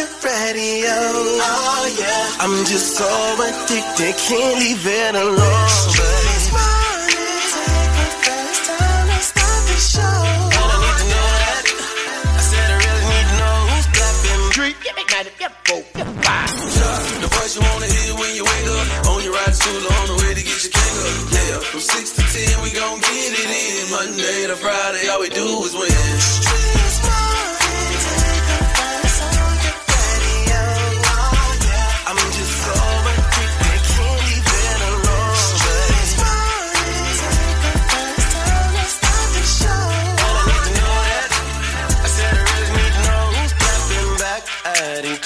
your radio. Oh yeah. I'm just so addicted, can't leave it alone. This morning, the first time to start the show. I need to know that. I said I really need to know who's clapping. Three, yeah, yeah, yeah, four, yeah. The voice you wanna hear when you wake up. On your ride to school, on the way to get your king up. Yeah, from six to ten, we gon' get it in. Monday to Friday, all we do is win.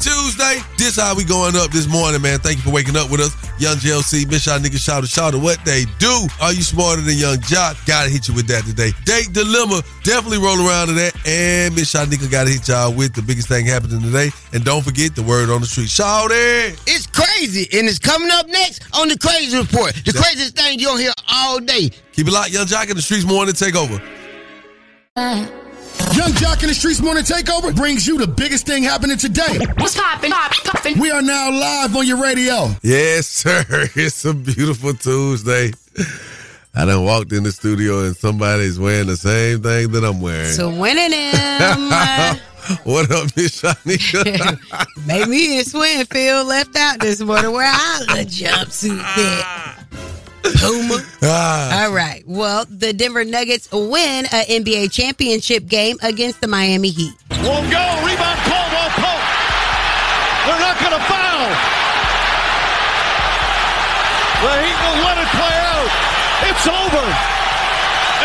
Tuesday. This how we going up this morning, man. Thank you for waking up with us. Yung Joc, Miss Y'all niggas shout out, shout out what they do. Are you smarter than Yung Joc? Gotta hit you with that today. Date Dilemma, definitely roll around to that. And Miss Y'all nigga gotta hit y'all with the biggest thing happening today. And don't forget the word on the street. Shout it! It's crazy, and it's coming up next on the Crazy Report. The craziest thing you'll hear all day. Keep it locked, Yung Joc in the streets morning takeover. Uh, Yung Joc in the Streetz Morning Takeover brings you the biggest thing happening today. What's poppin'? Pop, poppin'. We are now live on your radio. Yes, sir. It's a beautiful Tuesday. I done walked in the studio and somebody's wearing the same thing that I'm wearing. So winning him. what up, Miss Shanika? Maybe in Swinfield left out this morning where I the jumpsuit fit. Puma. Ah, All right. Well, the Denver Nuggets win a NBA championship game against the Miami Heat. Won't go. Rebound Caldwell Pope. They're not going to foul. The Heat will let it play out. It's over.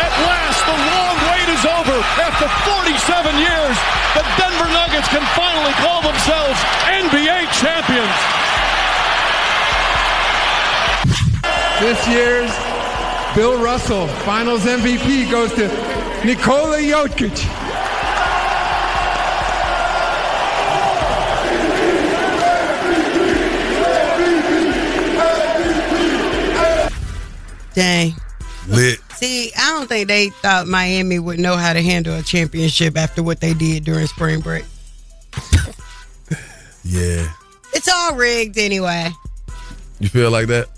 At last, the long wait is over. After 47 years, the Denver Nuggets can finally call themselves NBA champions. This year's Bill Russell Finals MVP goes to Nikola Jokic. Dang. lit. See, I don't think they thought Miami would know how to handle a championship after what they did during spring break. Yeah. It's all rigged anyway. You feel like that?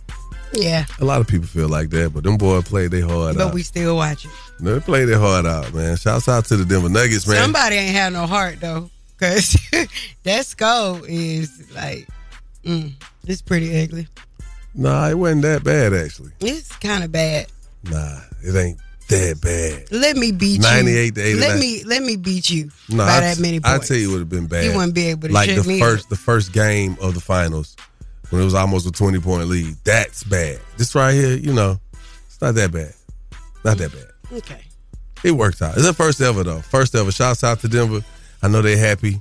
Yeah, A lot of people feel like that, but them boys played their heart but out. we still watch it. they played their heart out, man. Shouts out to the Denver Nuggets, man. Somebody ain't have no heart though, cause that skull is like, mm, it's pretty ugly. Nah, it wasn't that bad, actually. It's kind of bad. Nah, it ain't that bad. Let me beat 98 you. to 89. Let me let me beat you No, by I, that many points. I tell you, it would have been bad. You wouldn't be able to like the me first up. the first game of the finals when it was almost a twenty point lead. That's bad. This right here, you know, it's not that bad. Not that bad. Okay. It worked out. It's the first ever though. First ever. Shouts out to Denver. I know they're happy.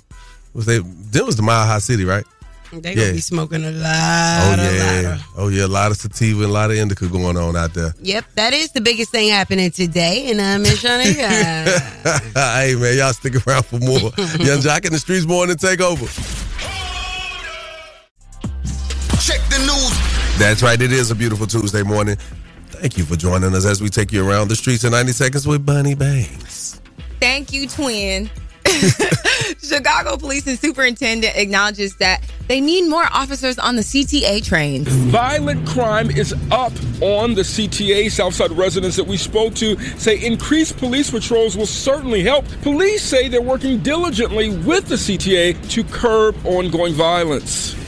Was they Denver's the Mile High City, right? They Yeah. gonna be smoking a lot. Oh yeah. of- Oh yeah. A lot of sativa and a lot of indica going on out there. Yep, that is the biggest thing happening today, and I'm in uh, Shawnee. hey man, y'all stick around for more. Yung Joc in the streets morning take over. That's right. It is a beautiful Tuesday morning. Thank you for joining us as we take you around the streets in 90 seconds with Bunny Banks. Thank you, twin. Chicago Police and Superintendent acknowledges that they need more officers on the CTA trains. Violent crime is up on the CTA. Southside residents that we spoke to say increased police patrols will certainly help. Police say they're working diligently with the CTA to curb ongoing violence.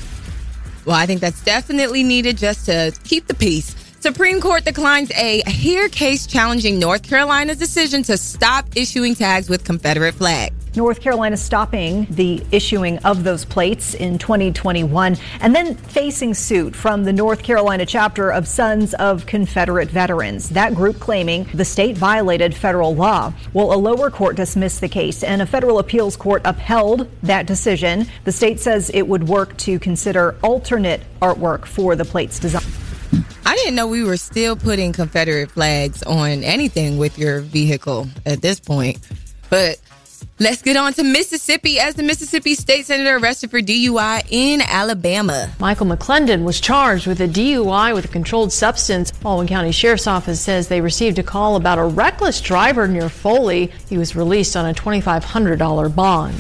Well, I think that's definitely needed just to keep the peace. Supreme Court declines a hear case challenging North Carolina's decision to stop issuing tags with Confederate flag. North Carolina stopping the issuing of those plates in 2021 and then facing suit from the North Carolina chapter of Sons of Confederate Veterans. That group claiming the state violated federal law. Well, a lower court dismissed the case and a federal appeals court upheld that decision. The state says it would work to consider alternate artwork for the plates design. I didn't know we were still putting Confederate flags on anything with your vehicle at this point. But Let's get on to Mississippi as the Mississippi state senator arrested for DUI in Alabama. Michael McLendon was charged with a DUI with a controlled substance. Baldwin County Sheriff's Office says they received a call about a reckless driver near Foley. He was released on a $2,500 bond.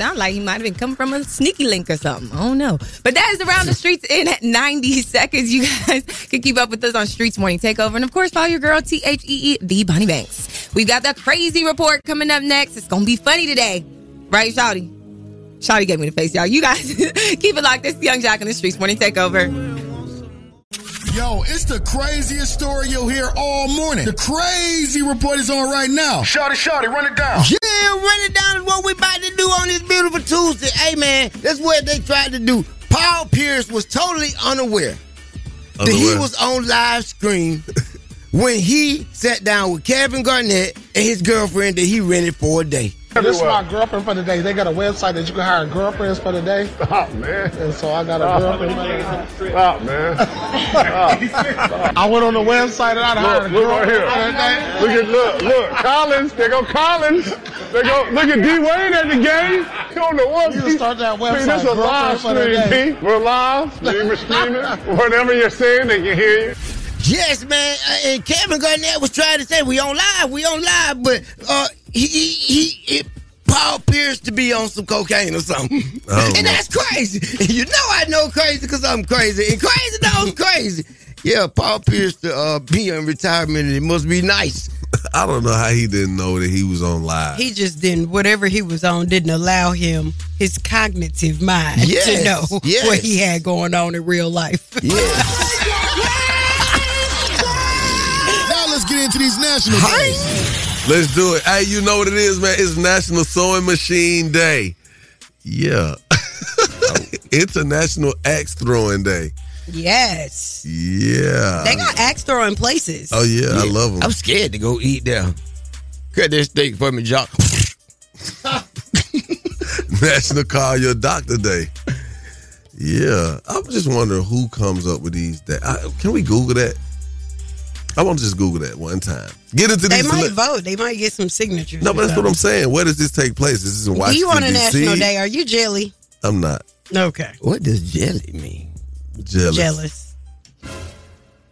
Sound like he might have been coming from a sneaky link or something. I don't know. But that is around the streets in 90 seconds. You guys can keep up with us on Streetz Morning Takeover. And of course, follow your girl, T H E E, the Bonnie Banks. We've got the crazy report coming up next. It's going to be funny today. Right, Shouty? Shouty gave me the face, y'all. You guys keep it locked. This is Yung Joc in the Streetz Morning Takeover. Yo, it's the craziest story you'll hear all morning. The crazy report is on right now. Shorty, shorty, run it down. Yeah, run it down is what we about to do on this beautiful Tuesday. Hey, man, that's what they tried to do. Paul Pierce was totally unaware that he was on live stream when he sat down with Kevin Garnett and his girlfriend that he rented for a day. This is my girlfriend for the day. They got a website that you can hire girlfriends for the day. Stop, man. And so I got a girlfriend for the day. Stop, man. Stop. I went on the website and I hired Look, a look right here. for the day. Look at look, look, Collins. There go Collins. They go look at D Wayne at the game. You don't know what. You can start that Man, website, this is a live girlfriend for the stream, day. P. We're live. Streaming, streaming. Whatever you're saying, they can hear you. Yes, man. Uh, and Kevin Garnett was trying to say we on live, we on live, but uh, he he, he it, Paul Pierce to be on some cocaine or something, Oh, and that's crazy. You know I know crazy because I'm crazy, and crazy knows crazy. Yeah, Paul Pierce to uh, be in retirement, and it must be nice. I don't know how he didn't know that he was on live. He just didn't, whatever he was on, didn't allow him his cognitive mind to know yes. what he had going on in real life. Now let's get into these national days. Let's do it. Hey, you know what it is, man? It's National Sewing Machine Day. Yeah. International Axe Throwing Day. yes. Yeah. They got axe throwing places. Oh yeah, I love them. I'm scared to go eat there. Cut that steak for me, Joc. National Call Your Doctor Day. Yeah, I'm just wondering who comes up with these. That I, can we Google that? I want to just Google that one time. Get into They these. might cele- vote. They might get some signatures. no, but that's what I'm saying. Where does this take place? This is this in Do you want a D.C.? national day? Are you jelly? I'm not Okay. What does jelly mean? jealous. Jealous.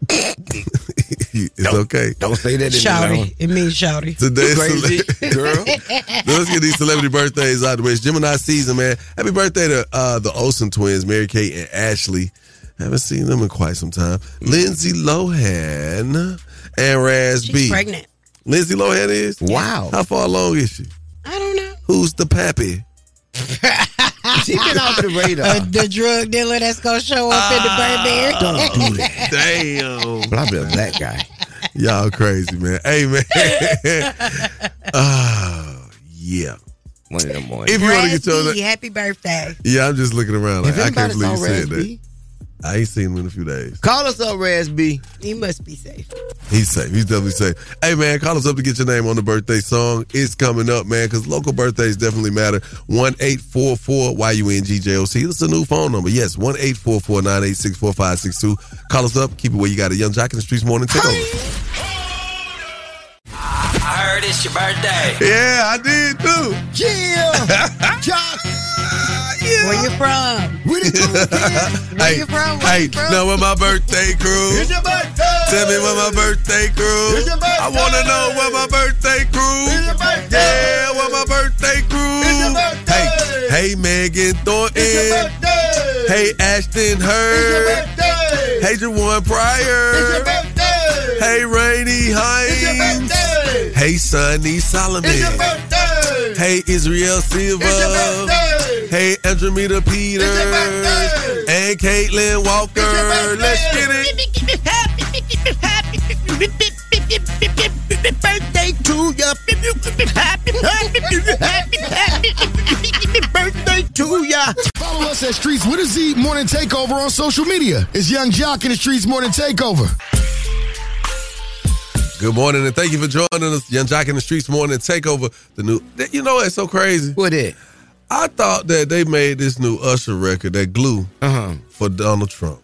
it's okay. Don't say that in Shouty. It means shouty. Today's Crazy cele- girl. Let's get these celebrity birthdays out of the way. It's Gemini season, man. Happy birthday to uh, the Olsen twins, Mary Kate and Ashley. Haven't seen them in quite some time. Lindsay Lohan and Raz She's B. pregnant. Lindsay Lohan is? Wow. How far along is she? I don't know. Who's the pappy? She's been off the radar. Uh, the drug dealer that's gonna show up in the Burberry. Don't do that. Damn. Blah blah black guy. Y'all crazy, man. Hey, man. oh, yeah. One of them mornings. If you want to get your... Raspy, happy birthday. Yeah, I'm just looking around like, If I can't believe you said that. I ain't seen him in a few days. Call us up, Raz B. He must be safe. He's safe. He's definitely safe. Hey, man, call us up to get your name on the birthday song. It's coming up, man, because local birthdays definitely matter. 1 844 YUNGJOC. That's a new phone number. Yes, 1 844 986 4562. Call us up. Keep it where you got a Yung Joc in the streets morning. Take over. I heard it's your birthday. Yeah, I did too. Yeah. Where you from? Where cool kids? Where hey, you from? Where hey, you from? now where my birthday crew? It's your birthday. Tell me where my birthday crew. It's your birthday. I want to know where my birthday crew. It's your birthday. Yeah, where my birthday crew. It's your birthday. Hey, hey, Megan Thornton. It's your birthday. Hey, Ashton It's your Hurd. birthday. Hey, Jawan It's your Pryor. birthday. Hey, Rainey It's your Hines. birthday. Hey, Sonny Solomon. It's your birthday. Hey, Israel Silva. It's your birthday. Hey, Andromeda Peters. It's. And Caitlin Walker. It's your birthday. Let's get it. birthday to ya. Happy, happy, happy birthday to ya. Follow us at Streets with a Z Morning Takeover on social media. It's Yung Joc in the Streetz Morning Takeover. Good morning, and thank you for joining us. Yung Joc in the Streetz Morning Takeover. The new, you know, it's so crazy. What it? I thought that they made this new Usher record, that glue, Uh-huh. for Donald Trump.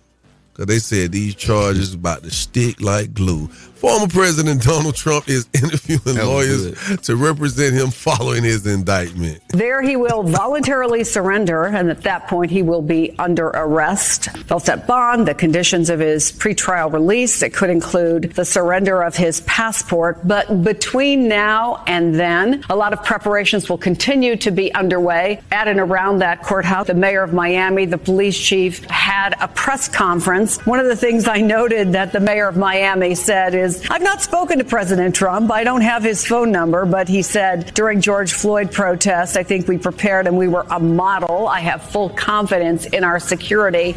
Because they said these charges about to stick like glue. Former President Donald Trump is interviewing was lawyers to represent him following his indictment. There, he will voluntarily surrender, and at that point, he will be under arrest. They'll set bond, the conditions of his pretrial release. It could include the surrender of his passport. But between now and then, a lot of preparations will continue to be underway at and around that courthouse. The mayor of Miami, the police chief, had a press conference. One of the things I noted that the mayor of Miami said is, I've not spoken to President Trump. I don't have his phone number, but he said during George Floyd protest, I think we prepared and we were a model. I have full confidence in our security.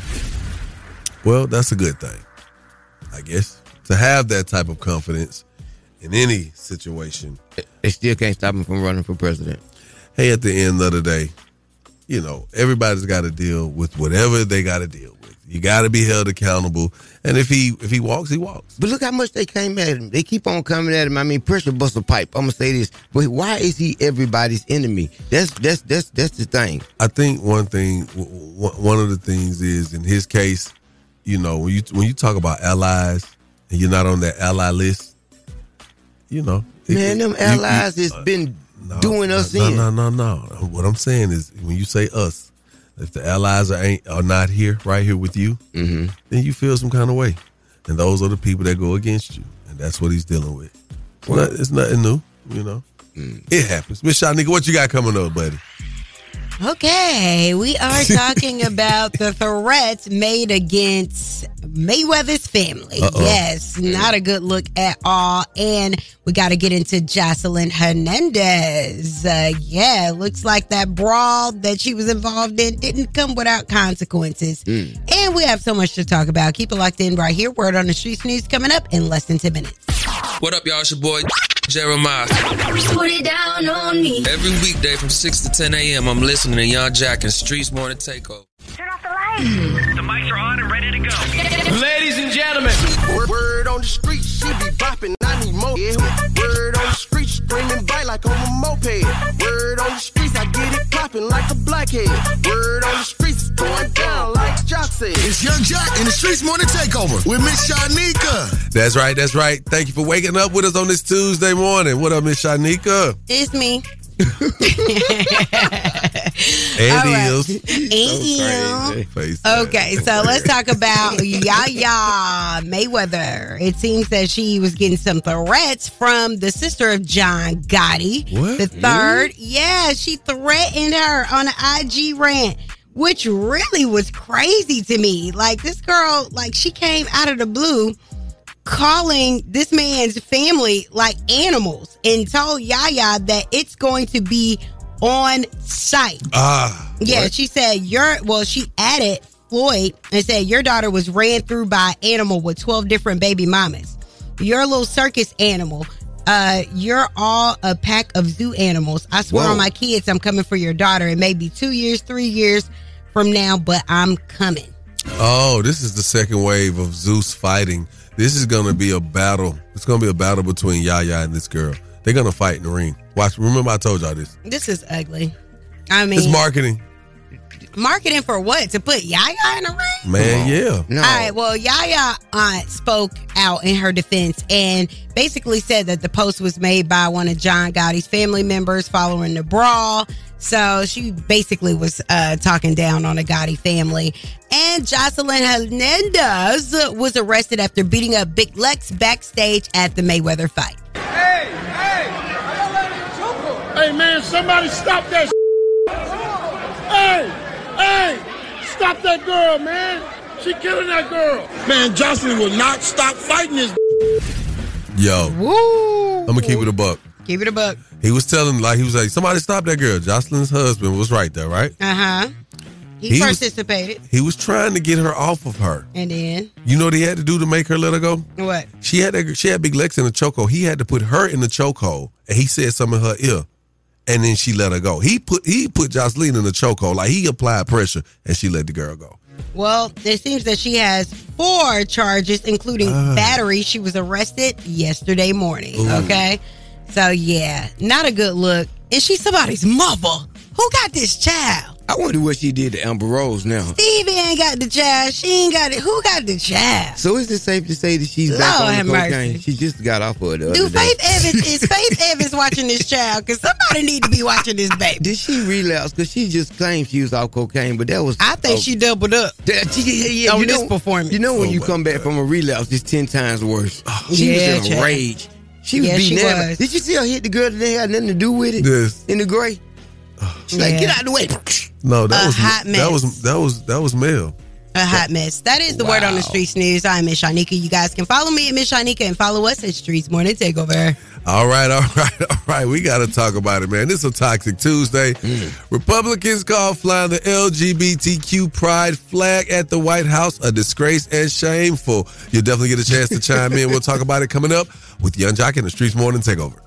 Well, that's a good thing, I guess, to have that type of confidence in any situation. They still can't stop him from running for president. Hey, at the end of the day, you know, everybody's got to deal with whatever they got to deal with. You got to be held accountable, and if he if he walks, he walks. But look how much they came at him. They keep on coming at him. I mean, pressure bust a pipe. I'm gonna say this, but why is he everybody's enemy? That's that's that's that's the thing. I think one thing, one of the things is in his case, you know, when you when you talk about allies and you're not on that ally list, you know, it- Man, them you- you- allies has uh, been doing us no, in. No, no, no. What I'm saying is, when you say us, if the allies are ain't are not here, right here with you, Mm-hmm. then you feel some kind of way, and those are the people that go against you, and that's what he's dealing with. It's, not, it's nothing new, you know. Mm. It happens. Miss Shanika, what you got coming up, buddy? Okay, we are talking about the threats made against Mayweather's family. Uh-oh. Yes, not a good look at all. And we got to get into Jocelyn Hernandez. Uh, yeah, looks like that brawl that she was involved in didn't come without consequences. And we have so much to talk about. Keep it locked in right here. Word on the Streets News coming up in less than 10 minutes. What up, y'all? It's your boy Jeremiah. Put it down on me. Every weekday from 6 to 10 a.m., I'm listening to Yung Joc and Streetz Morning Takeover. Turn off the lights. the mics are on and ready to go. On the street, she be bopping, I need more. Yeah. Word on the street, screaming bite like on a moped. Word on the streets, I get it popping like a blackhead. Word on the streets, going down like Joc said. It's Yung Joc in the Streetz Morning Takeover with Miss Shanika. That's right. That's right. Thank you for waking up with us on this Tuesday morning. What up, Miss Shanika? It's me. And. Eels. And Okay, so let's talk about Yaya Mayweather. It seems that she was getting some threats from the sister of John Gotti, What? the third. Yeah, she threatened her on an IG rant, which really was crazy to me. Like this girl, like she came out of the blue calling this man's family like animals and told Yaya that it's going to be on site. Ah. Yeah, she said your well, she added Floyd and said your daughter was ran through by an animal with 12 different baby mamas. You're a little circus animal. Uh, you're all a pack of zoo animals. I swear Whoa. on my kids, I'm coming for your daughter. It may be two years, three years from now, but I'm coming. Oh, this is the second wave of Zeus fighting. This is gonna be a battle. It's gonna be a battle between Yaya and this girl. They're gonna fight in the ring. Watch. Remember, I told y'all this. This is ugly. I mean, It's marketing, marketing for what? To put Yaya in the ring? man. Yeah. All right. Well, Yaya aunt spoke out in her defense and basically said that the post was made by one of John Gotti's family members following the brawl. So she basically was uh, talking down on the Gotti family. And Jocelyn Hernandez was arrested after beating up Big Lex backstage at the Mayweather fight. Hey, hey, hey, man, somebody stop that. hey, hey, stop that girl, man. She killing that girl. Man, Jocelyn will not stop fighting this. Yo. Woo. I'm gonna keep it a buck. Keep it a buck. He was telling like he was like somebody stop that girl. Jocelyn's husband was right there, right? Uh huh. He, He was- participated. He was trying to get her off of her. And then You know what he had to do to make her let her go? what? She had that, she had Big Lex in the chokehold. He had to put her in the chokehold, and he said something in her ear, and then she let her go. He put he put Jocelyn in the chokehold, like he applied pressure, and she let the girl go. Well, it seems that she has four charges, including Ah. battery. She was arrested yesterday morning. Ooh. Okay. So, yeah, not a good look. And she's somebody's mother. Who got this child? I wonder what she did to Amber Rose now. Stevie ain't got the child. She ain't got it. Who got the child? So is it safe to say that she's back on have the mercy. cocaine? She just got off of it the Do other day. Faith Evans is Faith Evans watching this child? Because somebody need to be watching this baby. Did she relapse? Because she just claimed she was off cocaine, but that was. I think oh. she doubled up. That, yeah, yeah, yeah. on you this know, performance. You know when Oh you my come back from a relapse, it's ten times worse. Oh, she Yeah, was in a child. rage. She was Yeah, beating she everybody. was. Did you see her hit the girl that had nothing to do with it? Yes. In the gray. She's like, get out of the way. No, that A was hot that was that was that was Mel. A hot mess. That is the word on the Wow. streets news. I'm Miss Shanika. You guys can follow me at Miss Shanika and follow us at Streetz Morning Takeover. All right, all right, all right. We got to talk about it, man. This is a toxic Tuesday. Mm. Republicans call flying the LGBTQ pride flag at the White House a disgrace and shameful. You'll definitely get a chance to chime in. We'll talk about it coming up with Yung Joc and the Streetz Morning Takeover.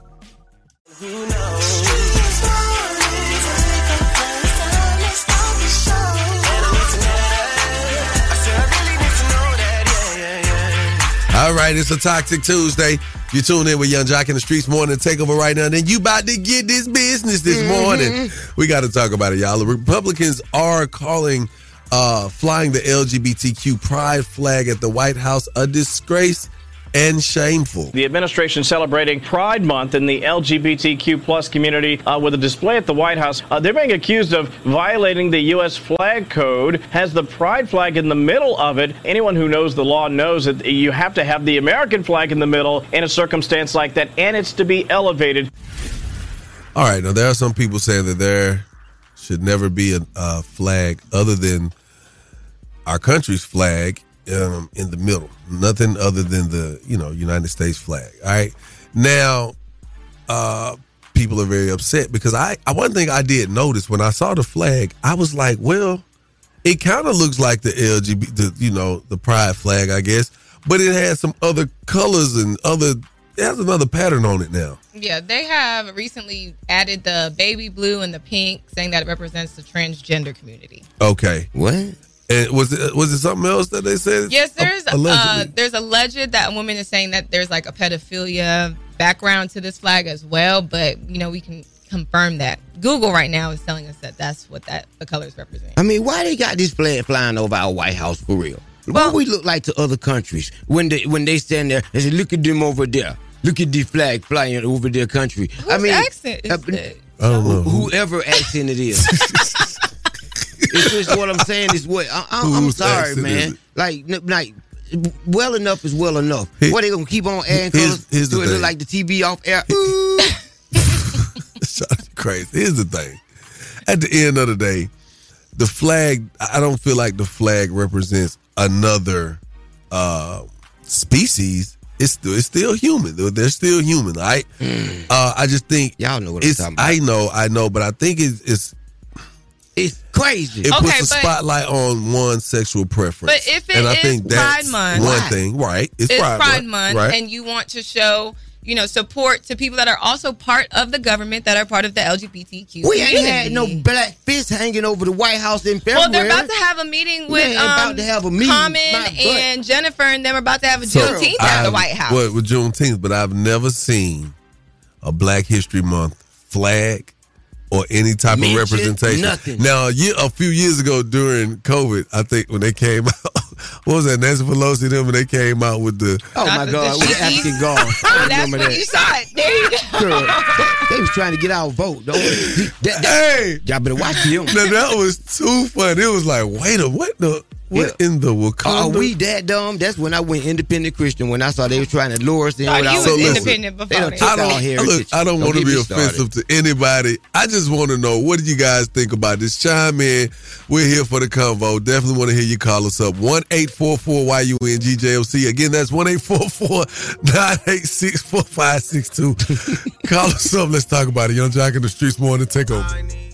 All right, it's a toxic Tuesday. You tune in with Yung Joc in the Streetz Morning Takeover right now. Then you about to get this business this morning. We got to talk about it, y'all. The Republicans are calling uh, flying the LGBTQ pride flag at the White House a disgrace and shameful. The administration celebrating Pride Month in the LGBTQ plus community uh, with a display at the White House. Uh, they're being accused of violating the U.S. flag code. Has the Pride flag in the middle of it. Anyone who knows the law knows that you have to have the American flag in the middle in a circumstance like that, and it's to be elevated. All right, now there are some people saying that there should never be a, a flag other than our country's flag um, in the middle. Nothing other than the you know United States flag. All right, now uh, people are very upset because I, I one thing I did notice when I saw the flag, I was like, well, it kind of looks like the LGBT, the, you know, the pride flag, I guess, but it has some other colors and other. It has another pattern on it now. Yeah, they have recently added the baby blue and the pink, saying that it represents the transgender community. Okay. What? And was it was it something else that they said? Yes, there's uh, Allegedly. there's alleged that a woman is saying that there's like a pedophilia background to this flag as well, but you know we can confirm that. Google right now is telling us that that's what that the colors represent. I mean, why they got this flag flying over our White House for real? what we look like to other countries when they when they stand there and say, "Look at them over there. Look at the flag flying over their country." I mean, accent is uh, it? I don't know. whoever accent it is. it's just what I'm saying is what I, I'm sorry, man. Like, like. Well enough is well enough. Here- what they gonna keep on adding here's- colors? here's the Do it look thing. like the TV off air? crazy. Here's the thing. At the end of the day, the flag, I don't feel like the flag represents another uh species. It's still it's still human. They're- still human, right? Uh I just think. Y'all know what I'm talking about. I know, I know, but I think it's it's It's crazy. it Okay, puts a but- spotlight on one sexual preference. But if it and I is think Pride that's Month- one Why? thing, right? It's, It's Pride, Pride Month, right? and you want to show you know support to people that are also part of the government that are part of the LGBTQ. We ain't community. had no black fist hanging over the White House in February. Well, they're about to have a meeting with um, about to have a meeting, Common and Jennifer, and them are about to have a So, Juneteenth at the White House. Well, with Juneteenth, but I've never seen a Black History Month flag or any type Mention of representation. nothing. Now, a, year, a few years ago during COVID, I think when they came out, what was that? Nancy Pelosi them when they came out with the. Oh my God, with the African guard. Oh, I that's remember when that. you saw it. There you go. Girl, they, they was trying to get our vote. Don't that, that, Hey, y'all better watch them. now that was too funny. It was like, wait a what the what in the Wakanda? Are we that dumb? That's when I went independent Christian. When I saw they were trying to lure us in. Thought you was listen, independent They before done that. took I don't heritage. look. I don't, want to be me started. offensive to anybody. I just want to know what do you guys think about this? Chime in. We're here for the convo. Definitely want to hear you call us up. One eight four four Y U N G J O C. Again, that's one eight four four nine eight six four five six two. Call us up. Let's talk about it. Yung Joc in the streets morning takeover.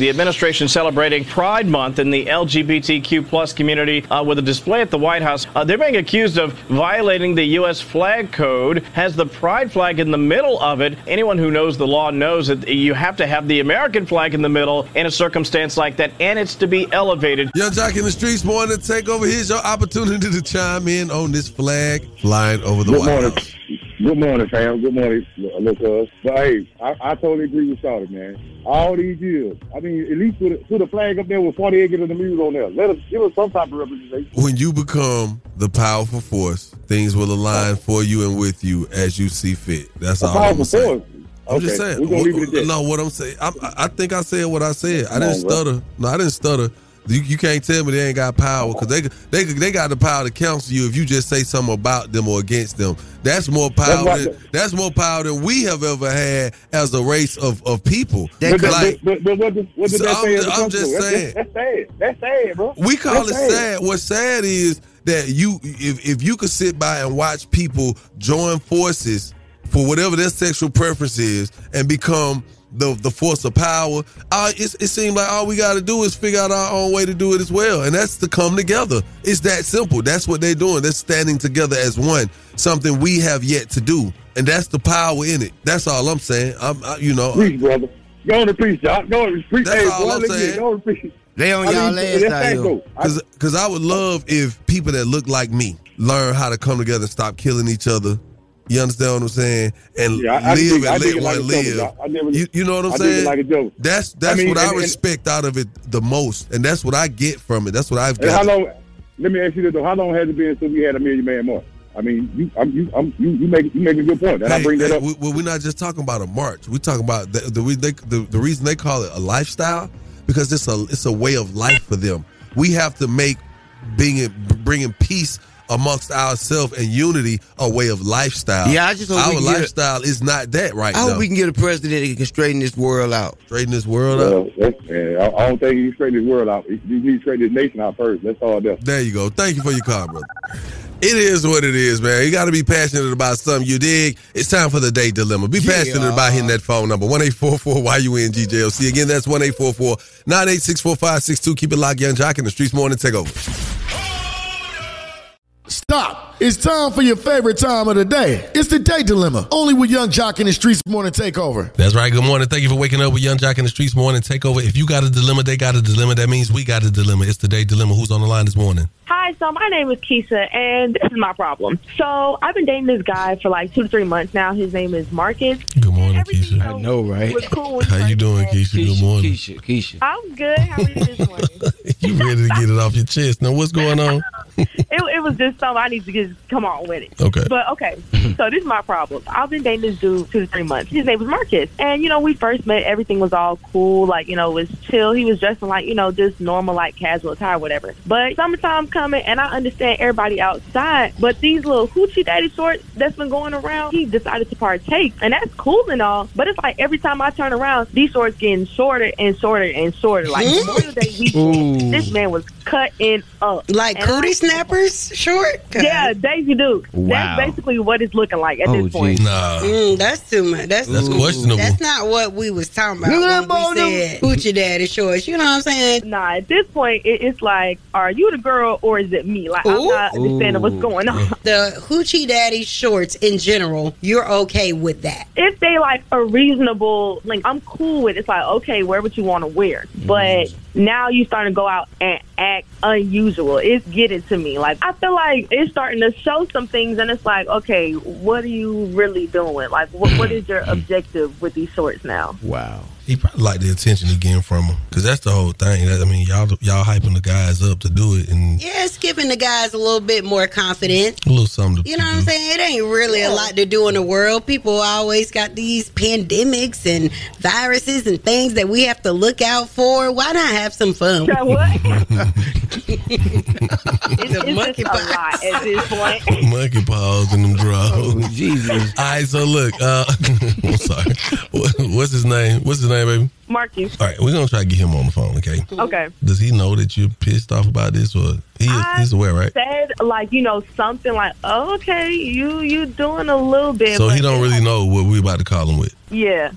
The administration celebrating Pride Month in the LGBTQ plus community uh, with a display at the White House. Uh, they're being accused of violating the U.S. flag code. Has the Pride flag in the middle of it. Anyone who knows the law knows that you have to have the American flag in the middle in a circumstance like that, and it's to be elevated. Yung Joc in the streets morning takeover. Here's your opportunity to chime in on this flag flying over the Good White morning. House. Good morning, fam. Good morning, Lucas. But hey, I, I totally agree with Shawty, man. All these years, I mean, at least put a, put a flag up there with 40 acres of the music on there. Let us give us some type of representation. When you become the powerful force, things will align oh. for you and with you as you see fit. That's A all I'm saying. force. I'm just saying. we're gonna leave it at. No, what I'm saying, I, I think I said what I said. I didn't on, bro. stutter. No, I didn't stutter. You, you can't tell me they ain't got power because they they they got the power to counsel you if you just say something about them or against them. That's more power. That's than, why- that's more power than we have ever had as a race of, of people. But, but, Like, but, but what, did- what did So that I'm- say? as a I'm just principle? saying. That's, that's, that's sad. That's sad, bro. We call That's it sad. What's sad is that you, if if you could sit by and watch people join forces for whatever their sexual preference is and become the the force of power, uh, it, it seems like all we got to do is figure out our own way to do it as well, and that's to come together. It's that simple. That's what they're doing. They're standing together as one. Something we have yet to do, and that's the power in it. That's all I'm saying. I'm, I, you know, Preach, brother. Go on and preach, Doc. Go on and preach. That's hey, all boy, I'm saying. Go on and preach. They on I y'all mean, last let out that here. go. I- Cause, Cause I would love if people that look like me learn how to come together and stop killing each other. You understand what I'm saying? And Yeah, I- I live I and let like one joke, live. I never- you, you know what I'm I saying? like a joke. That's that's I mean, what I and- and- respect out of it the most, and that's what I get from it. That's what I've And how long? Let me ask you this though: How long has it been since we had a million man march? I mean, you, I'm, you, I'm, you, you make you make a good point. and I bring that hey, up. we, well, we're not just talking about a march. We're talking about the the, they, the the reason they call it a lifestyle because it's a it's a way of life for them. We have to make being bringing peace amongst ourselves and unity a way of lifestyle. Yeah, I just hope we our can get a- lifestyle is not that right I now. hope we can get a president that can straighten this world out. Straighten this world Well, that's, man, I, I don't think you straighten this world out. You need to straighten this nation out first. That's all that. There you go. Thank you for your call, brother. It is what it is, man. You got to be passionate about something you dig. It's time for the day dilemma. Be passionate about hitting that phone number one eight four four Y U N G J O C. Again, that's one eight four four nine eight six four five six two. Keep it locked, Yung Joc in the streets morning. Take over. Stop. It's time for your favorite time of the day. It's the day dilemma. Only with Yung Joc in the Streetz Morning Takeover. That's right. Good morning. Thank you for waking up with Yung Joc in the streets morning. Takeover. If you got a dilemma, they got a dilemma. That means we got a dilemma. It's the day dilemma. Who's on the line this morning? Hi, so my name is Keisha, and this is my problem. So I've been dating this guy for like two to three months now. His name is Marcus. Good morning, Keisha. I know, right? Was cool How you doing, Keisha? Good morning. Keisha, Keisha. I'm good. How are you this morning? You ready to get it off your chest? Now, what's going on? it, it was just something I need to just come on with it. Okay. But okay, mm-hmm. so this is my problem. I've been dating this dude two to three months. His name was Marcus, and you know we first met. Everything was all cool, like you know it was chill. He was dressing like you know just normal like casual attire, whatever. But summertime coming, and I understand everybody outside, but these little hoochie daddy shorts that's been going around, he decided to partake, and that's cool and all. But it's like every time I turn around, these shorts getting shorter and shorter and shorter. Like hmm? Memorial Day weekend, Ooh. this man was cutting up, Like And cootie I- snappers short? yeah, Daisy Duke. Wow. That's basically what it's looking like at Oh, this point. Nah. Mm, that's too much. That's, That's ooh, questionable. That's not what we was talking about Look when we said hoochie daddy shorts. You know what I'm saying? Nah, at this point, it, it's like, are you the girl or is it me? Like, I'm not understanding what's going on. The hoochie daddy shorts in general, you're okay with that. If they like a reasonable, like, I'm cool with it. It's like, okay, wear what you want to wear. But now you starting to go out and act unusual. It's getting to me. Like, I feel like it's starting to show some things, and it's like, okay, what are you really doing? Like, what, what is your mm-hmm. objective with these shorts now? Wow. He probably like the attention he getting from him because that's the whole thing. That- I mean, y'all y'all hyping the guys up to do it and Yeah, it's giving the guys a little bit more confidence. a little something. To, You know what I'm saying? It ain't really a lot to do in the world. People always got these pandemics and viruses and things that we have to look out for. Why not have some fun? It's, it's just a lot at this point. Monkey paws in them drawers. Oh, Jesus. All right, so look, uh, I'm sorry. What's his name? What's his name, baby? Marcus. All right, we're gonna try to get him on the phone, okay? Okay. Does he know that you're pissed off about this, or he is, he's aware, right? said like you know something like oh, okay you you doing a little bit So he don't really know what we're about to call him with. yeah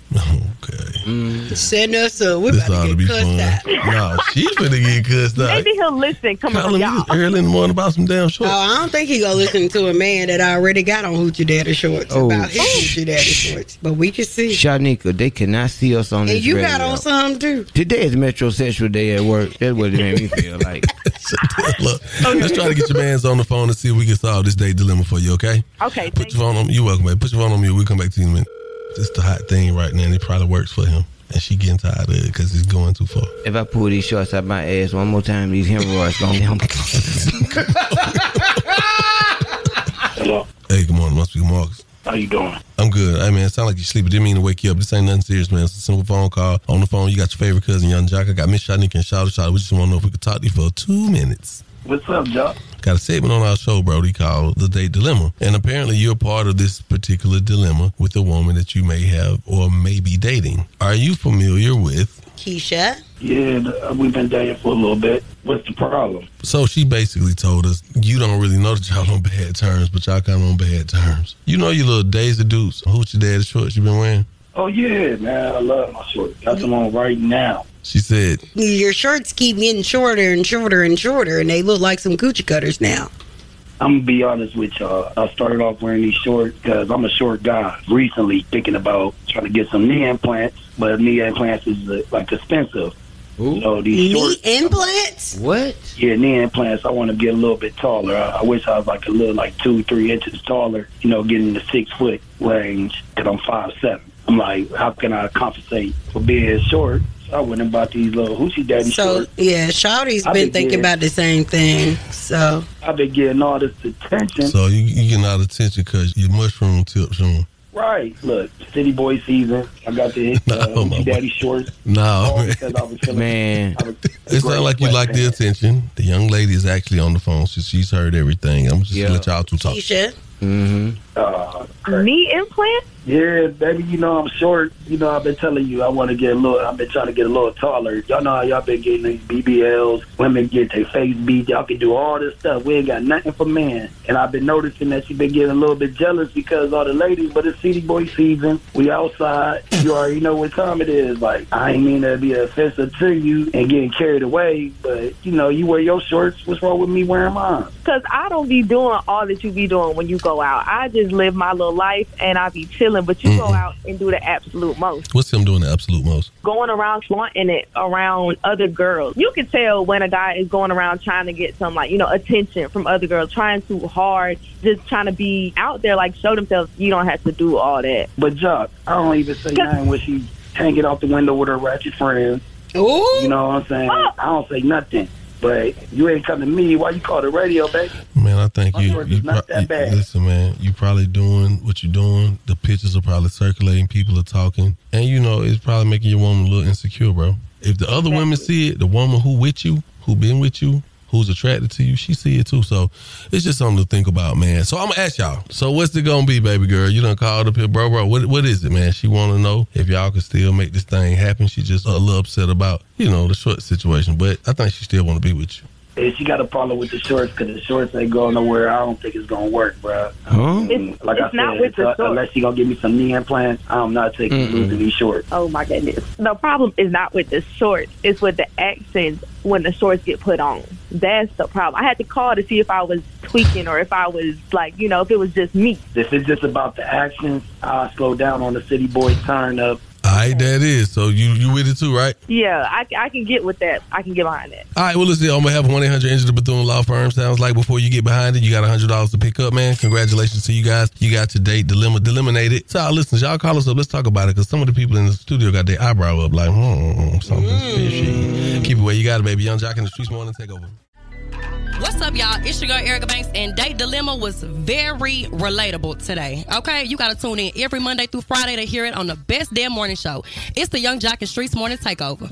Okay. Mm. Send us up. We're This about ought to to get be cussed fun. out. No, she's finna get cussed out. Maybe he'll listen. Come on, Calling me y'all. this early in the morning about some damn Oh, shorts. I don't think he gonna listen to a man that already got on Hoochie Daddy shorts Oh. about his Hoochie Daddy shorts. But we can see. Shanika, they cannot see us on And this you radio. got on some too. Today is metrosexual day at work. That's what it made me feel like. Look, let's try to get your man's on the phone and see if we can solve this day dilemma for you, okay? Okay. Put your phone on You're welcome, man. Put your phone on me. We'll come back to you in a minute. This the hot thing right now, and it probably works for him. And she getting tired of it because he's going too far. If I pull these shorts out my ass one more time, these hemorrhoids gonna Hello. Hey, good morning. Must be Marcus. How you doing? I'm good. Hey, man, it sound like you sleeping. Didn't mean to wake you up. This ain't nothing serious, man. It's a simple phone call. On the phone, you got your favorite cousin, Yung Joc. I got Miss Shanika and Shout Shout. We just want to know if we could talk to you for two minutes. What's up, Joc? Got a segment on our show, Brody, called The Date Dilemma. And apparently you're part of this particular dilemma with a woman that you may have or may be dating. Are you familiar with? Keisha. Yeah, we've been dating for a little bit. What's the problem? So she basically told us you don't really know that y'all on bad terms, but y'all kind of on bad terms. You know your little days of deuce, your daddy shorts you been wearing? Oh yeah, man, I love my shorts. Got them on right now. She said, Your shorts keep getting shorter and shorter and shorter, and they look like some coochie cutters now. I'm gonna be honest with y'all. I started off wearing these shorts because I'm a short guy. Recently, thinking about trying to get some knee implants, but knee implants is uh, like expensive. So these Knee shorts, implants? What? yeah, knee implants. I want to get a little bit taller. I, I wish I was like a little, like two, three inches taller. You know, getting the six foot range because I'm five seven. I'm like, how can I compensate for being short? So I went and bought these little hoochie daddy So shorts. yeah, Shawty's I've been been thinking getting- about the same thing. So I've been getting all this attention. so you, you getting out of attention because your mushroom tips on. Right. Look, City Boy season. I got the uh, No, Hoochie my Daddy shorts. No, man. because I was Man. I was It sounds like you like the attention. The young lady is actually on the phone. She, she's heard everything. I'm just gonna let y'all two talk. Keisha. Mm-hmm. Uh, Knee implant? Yeah, baby, you know I'm short. You know I've been telling you I want to get a little. I've been trying to get a little taller. Y'all know how y'all been getting these BBLs. Women get their face beat. Y'all can do all this stuff. We ain't got nothing for men. And I've been noticing that she been getting a little bit jealous because all the ladies. But it's city boy season. We outside. You already know what time it is. Like I ain't mean to be offensive to you and getting carried away. But you know you wear your shorts. What's wrong with me wearing mine? Because I don't be doing all that you be doing when you go out. I just live my little life and I be chilling, but you go out and do the absolute most. What's him doing the absolute most? Going around flaunting it around other girls. You can tell when a guy is going around trying to get some, like, you know, attention from other girls, trying too hard, just trying to be out there, like, show themselves. You don't have to do all that. But Joc, I don't even say nothing when she hanging out the window with her ratchet friends. Ooh. You know what I'm saying? I don't say nothing. But you ain't come to me. Why you call the radio, baby? Man, I think My you. you, not pro- that you-. Listen, man, you probably doing what you're doing. The pictures are probably circulating. People are talking, and you know it's probably making your woman a little insecure, bro. If the other women see it, the woman who with you, who been with you, who's attracted to you, she see it too. So it's just something to think about, man. So I'm gonna ask y'all. So what's it gonna be, baby girl? You done called up here, bro, bro. What what is it, man? She want to know if y'all can still make this thing happen. She just a little upset about you know the short situation, but I think she still want to be with you. If she got a problem with the shorts because the shorts ain't going nowhere, I don't think it's gonna work, bro. Huh? It's- like I it's said, not with the uh, shorts. unless she gonna give me some knee implants, I'm not taking losing these shorts. Oh my goodness. The problem is not with the shorts, it's with the accents when the shorts get put on. That's the problem. I had to call to see if I was tweaking or if I was like, you know, if it was just me. If it's just about the actions, I'll slow down on the city boy turn up. Right, that is. So you you with it too, right? Yeah, I, I can get with that. I can get behind that. All right, well, let's see. gonna have 1 800 Injured the Bethune Law Firm, sounds like before you get behind it, you got $100 to pick up, man. Congratulations to you guys. You got your date dilemma eliminated. So, listen, y'all call us up. Let's talk about it because some of the people in the studio got their eyebrow up like, hmm, something's fishy. Keep it where you got it, baby. Yung Joc in the streets morning take over. What's up, y'all? It's your girl Erica Banks, and Date Dilemma was very relatable today. Okay, you gotta tune in every Monday through Friday to hear it on the best damn morning show. It's the Yung Joc and Streetz Morning Takeover.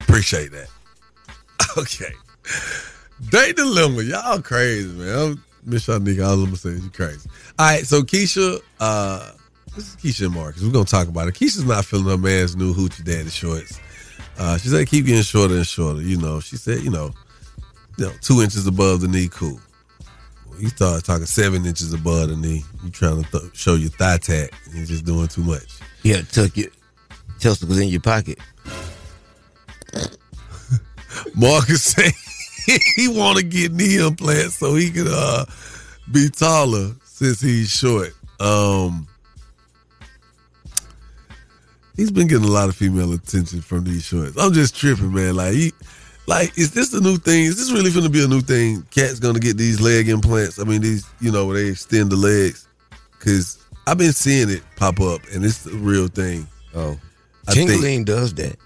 Appreciate that. Okay. Date dilemma. Y'all crazy, man. I'm, Miss Shanika, all I'm gonna say you crazy. All right, so Keisha, uh, this is Keisha and Marcus. We're gonna talk about it. Keisha's not feeling her man's new hoochie daddy shorts. Uh, she said keep getting shorter and shorter. You know, she said, you know, you know, two inches above the knee, cool. When you start talking seven inches above the knee, you trying to th- show your thigh tat, and you're just doing too much. Yeah, tuck your testicles in your pocket. Marcus said he want to get knee implants so he could uh, be taller since he's short. Um, he's been getting a lot of female attention from these shorts. I'm just tripping, man. Like, he, like, is this the new thing? Is this really going to be a new thing? Cat's going to get these leg implants. I mean, these, you know, where they extend the legs. Because I've been seeing it pop up, and it's the real thing. Oh, I think- Chingaling does that.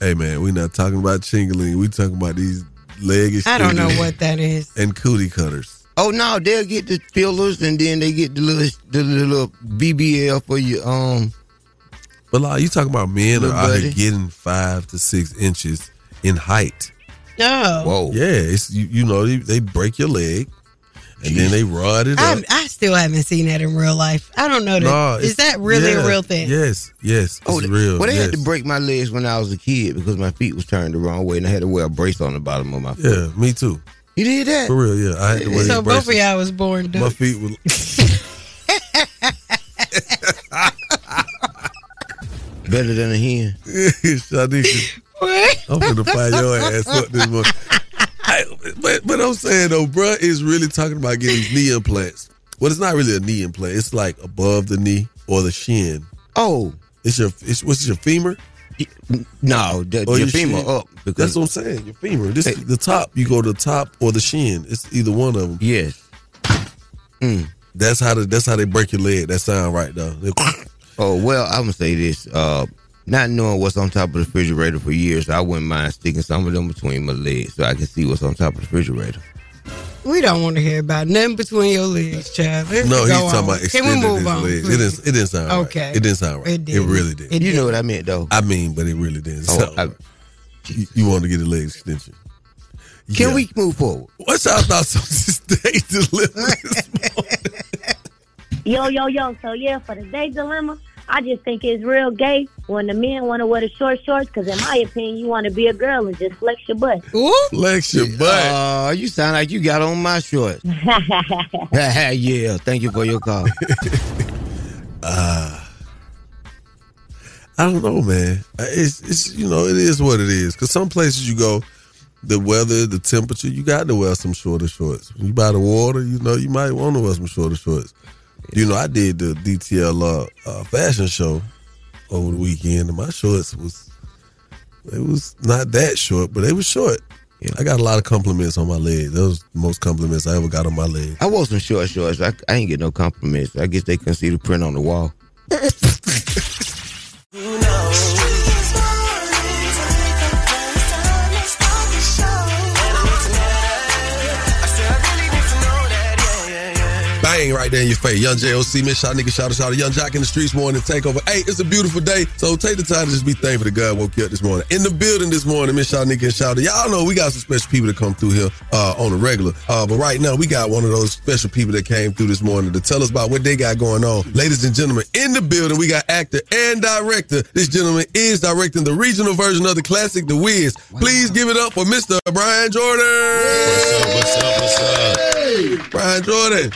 Hey, man, we're not talking about chingaling. We talking about these leg I don't know what that is. And cootie cutters. Oh no, they'll get the fillers and then they get the little the little BBL for your um. But like, you talking about men are out here getting five to six inches in height. No. Whoa. Yeah, it's you, you know they, they break your leg and then they rod it up. I, I still haven't seen that in real life. I don't know that. Nah, Is that really yeah, a real thing? Yes, yes, Oh, they- real. Well, they had yes. to break my legs when I was a kid because my feet was turned the wrong way and I had to wear a brace on the bottom of my foot. Yeah, me too. You did that? For real, yeah. I had to wear So these both of y'all was born My feet were Better than a hen. Shanika, I'm gonna fire your ass up this morning. I, but but I'm saying though, bruh is really talking about getting these knee implants. Well, it's not really a knee implant. It's like above the knee or the shin. Oh, It's your it's what's your femur? No, the, Or your your femur shin. up. Because That's what I'm saying. Your femur. This the top. You go to the top or the shin. It's either one of them. Yes. Mm. That's how the, that's how they break your leg. That sound right though. They- Oh well, I'm gonna say this. Uh, not knowing what's on top of the refrigerator for years, I wouldn't mind sticking some of them between my legs so I can see what's on top of the refrigerator. We don't want to hear about nothing between your legs, child. Let's no, he's talking on. about extending his on? legs. It please? didn't. It didn't sound Okay. right. It didn't sound right. It It, didn't. really did. It You know what I meant though. I mean, but it really didn't. Oh, sound I- right. you, you want to get a leg extension? Can Yeah. we move forward? What's our thoughts on this day dilemma? Yo, yo, yo. So, yeah, for the day dilemma, I just think it's real gay when the men want to wear the short shorts because, in my opinion, you want to be a girl and just flex your butt. Flex your butt. Uh, you sound like you got on my shorts. yeah, thank you for your call. Uh, I don't know, man. Uh, It's it's you know it is what it is. Cause some places you go, the weather, the temperature, you got to wear some shorter shorts. When you by the water, you know you might want to wear some shorter shorts. You know, I did the DTL uh, uh, fashion show over the weekend, and my shorts was it was not that short, but they was short. I got a lot of compliments on my legs. Those the most compliments I ever got on my legs. I wore some short shorts. I, I ain't get no compliments. I guess they couldn't see the print on the wall. Bang right there in your face. Yung Joc, Miss Shot Nigga, shout out, shout out. Yung Joc in the Streetz morning to takeover. Hey, it's a beautiful day. So take the time to just be thankful that God woke you up this morning. In the building this morning, Miss Shot Nigga and shout out. Y'all know we got some special people that come through here uh, on the regular. Uh, but right now, we got one of those special people that came through this morning to tell us about what they got going on. Ladies and gentlemen, in the building, we got actor and director. This gentleman is directing the regional version of the classic, The Wiz. Please give it up for Mr. Brian Jordan. What's up, what's up, what's up? Brian Jordan,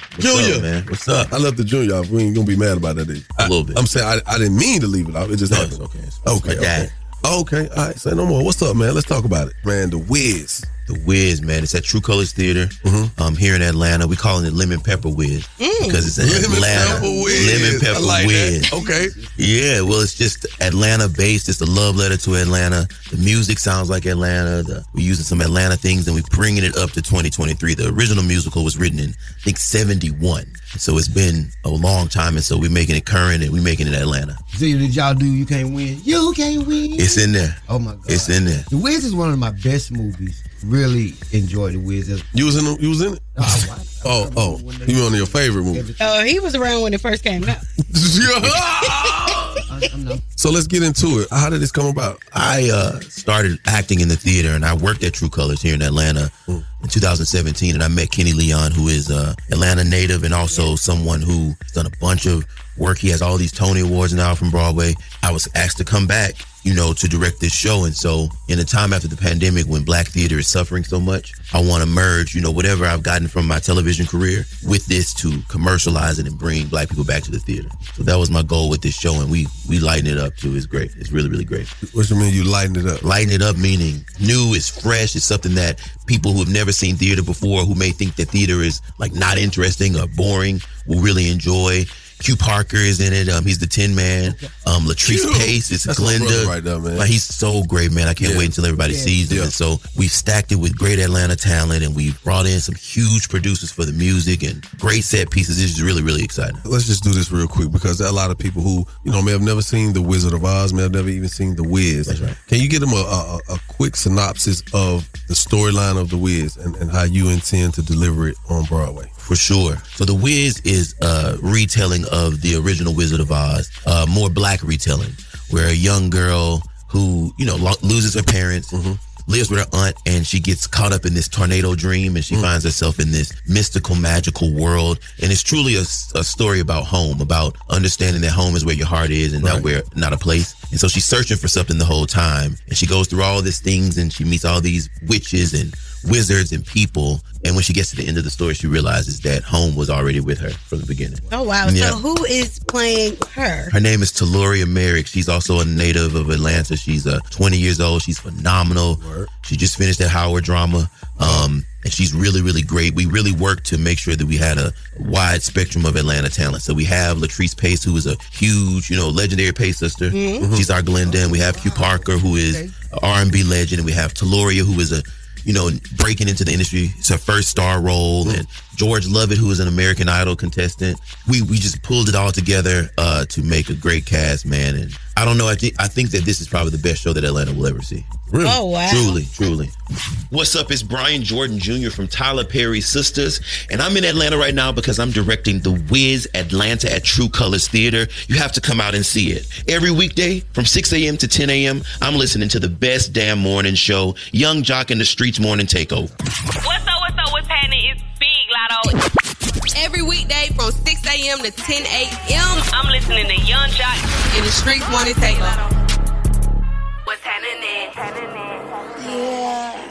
Junior. man? What's up? I left the Junior off. We ain't gonna be mad about that. is- A little bit. I'm saying I, I didn't mean to leave it off. It just No, happened. okay. It's- Okay. Okay. Okay. All right. Say no more. What's up, man? Let's talk about it, man. The Wiz. The Wiz, man. It's at True Colors Theater Mm-hmm. um, here in Atlanta. We calling it Lemon Pepper Wiz because it's an Lemon Atlanta Pepper Wiz. Lemon Pepper like Wiz. that. Okay. Yeah, well, it's just Atlanta based. It's a love letter to Atlanta. The music sounds like Atlanta. The, we're using some Atlanta things and we're bringing it up to 2023. The original musical was written in, I think, 71. So it's been a long time. And so we're making it current and we're making it Atlanta. See, did y'all do You Can't Win? You Can't Win. It's in there. Oh my God. It's in there. The Wiz is one of my best movies. Really enjoy The Wiz. You was in. The, you was in it. Oh, oh. You on your favorite movie? Oh, he was around when it first came out. So let's get into it. How did this come about? I uh, started acting in the theater, and I worked at True Colors here in Atlanta in 2017. And I met Kenny Leon, who is a Atlanta native and also someone who's done a bunch of work. He has all these Tony Awards now from Broadway. I was asked to come back, you know, to direct this show. And so, in a time after the pandemic when black theater is suffering so much, I want to merge, you know, whatever I've gotten from my television career with this to commercialize it and bring black people back to the theater. So that was my goal with this show, and we we lighten it up too. It's great. It's really really great. What you mean you lighten it up? Lighten it up meaning new, it's fresh, it's something that people who have never seen theater before, who may think that theater is like not interesting or boring, will really enjoy. Q Parker is in it. Um, he's the Tin Man. Um, Latrice Q. Pace. It's That's my right there, man. Like, he's so great, man. I can't Yeah. wait until everybody Yeah. sees him. Yeah. And so we've stacked it with great Atlanta talent, and we've brought in some huge producers for the music and great set pieces. It's just really, really exciting. Let's just do this real quick because there are a lot of people who, you know, may have never seen The Wizard of Oz, may have never even seen The Wiz. That's right. Can you give them a, a, a quick synopsis of the storyline of The Wiz and, and how you intend to deliver it on Broadway? For sure. So The Wiz is a retelling of the original Wizard of Oz, uh, more black retelling, where a young girl who, you know, lo- loses her parents, lives with her aunt, and she gets caught up in this tornado dream and she finds herself in this mystical, magical world. And it's truly a story about home, about understanding that home is where your heart is and not where, not a place. And so she's searching for something the whole time. And she goes through all these things and she meets all these witches and wizards and people. And when she gets to the end of the story, she realizes that home was already with her from the beginning. Oh wow! Yeah. So who is playing her? Her name is Taloria Merrick. She's also a native of Atlanta. She's uh, 20 years old. She's phenomenal. She just finished that Howard drama. Um, and she's really, really great. We really worked to make sure that we had a wide spectrum of Atlanta talent. So we have Latrice Pace, who is a huge, you know, legendary Pace sister. Mhm. She's our Glenda. And we have Q Parker, who is an R&B legend. And we have Taloria, who is a, you know, breaking into the industry. It's her first star role. And George Lovett, who is an American Idol contestant. We we just pulled it all together uh, to make a great cast, man. And I don't know. I think I think that this is probably the best show that Atlanta will ever see. Really? Oh, wow. Truly, truly. What's up? It's Brian Jordan Jr. from Tyler Perry Sistas, and I'm in Atlanta right now because I'm directing The Wiz Atlanta at True Colors Theater. You have to come out and see it. Every weekday from 6 a.m. to 10 a.m., I'm listening to the best damn morning show, Yung Joc in the Streetz Morning Takeover. What's up, what's up, what's happening? It's Big Lotto. Every weekday from 6 a.m. to 10 a.m., I'm listening to Yung Joc in the Streetz Morning Takeover. What's happening? Yeah.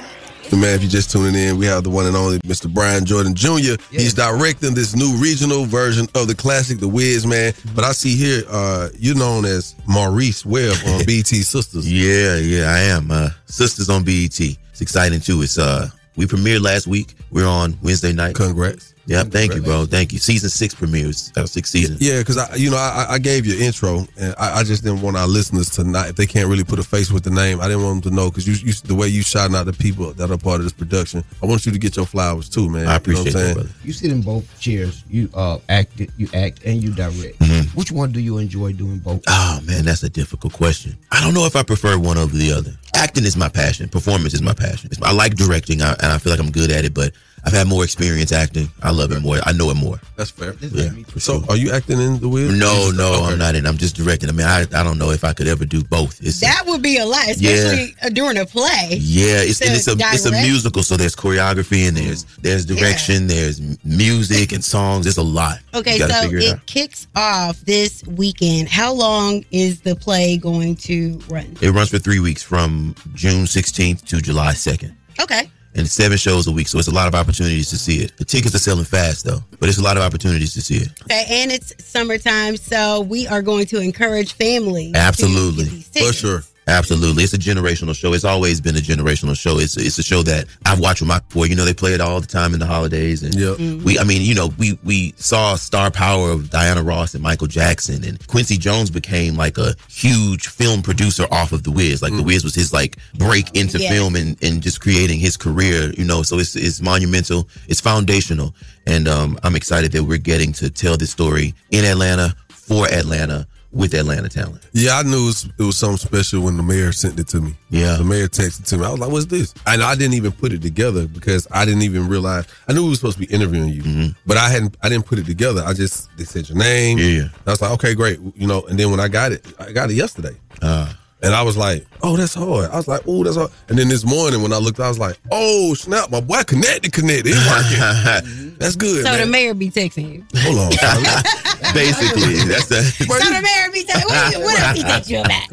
Man, if you're just tuning in, we have the one and only Mr. Brian Jordan Jr. He's directing this new regional version of the classic, The Wiz, man. But I see here, uh, you're known as Maurice Webb on BT Sistas. Yeah, yeah, I am. Uh, Sistas on BET. It's exciting too. It's uh, we premiered last week. We're on Wednesday night. Congrats. Yeah, thank you, bro. Thank you. Season six premieres. Our sixth season. Yeah, because I, you know, I, I gave you intro, and I, I just didn't want our listeners to not, if they can't really put a face with the name, I didn't want them to know because you, you, the way you shouting out the people that are part of this production, I want you to get your flowers too, man. I appreciate you know what that, I'm brother. You sit in both chairs. You uh act, you act, and you direct. Mm-hmm. Which one do you enjoy doing both? Oh man, that's a difficult question. I don't know if I prefer one over the other. Acting is my passion. Performance is my passion. It's- I like directing, I, and I feel like I'm good at it. But I've had more experience acting. I love it more. I know it more. That's fair. Yeah. So, are you acting in the Wiz? No, no, I'm not in. I'm just directing. I mean, I, I don't know if I could ever do both. It's That would be a lot, especially uh, during a play. Yeah, it's and it's a it's a musical, so there's choreography and there's there's direction, there's music and songs. It's a lot. Okay, so it, it kicks off this weekend. How long is the play going to run? It runs for three weeks from June 16th to July 2nd. Okay. And seven shows a week, so it's a lot of opportunities to see it. The tickets are selling fast though, but it's a lot of opportunities to see it. Okay, and it's summertime, so we are going to encourage families. to Absolutely. these tickets. sure. Absolutely. It's a generational show. It's always been a generational show. It's it's a show that I've watched with my boy. You know, they play it all the time in the holidays. And Mm-hmm. we I mean, you know, we we saw star power of Diana Ross and Michael Jackson and Quincy Jones became like a huge film producer off of The Wiz. Like The Wiz was his like break into Yeah. film and, and just creating his career, you know. So it's it's monumental, it's foundational. And um I'm excited that we're getting to tell this story in Atlanta for Atlanta with Atlanta talent. Yeah, I knew it was, it was something special when the mayor sent it to me. Yeah. The mayor texted to me. I was like, what's this? And I didn't even put it together because I didn't even realize. I knew we were supposed to be interviewing you, but I hadn't, I didn't put it together. I just, they said your name. Mm-hmm. Yeah. I was like, okay, great. You know, and then when I got it, I got it yesterday. Uh, and I was like, oh, that's hard. I was like, oh, that's hard. And then this morning when I looked, I was like, oh, snap, my boy connected, connected. It working. That's good, So the mayor be texting you. Hold on. Basically, that's the. So the mayor be texting. What, what else he text you about?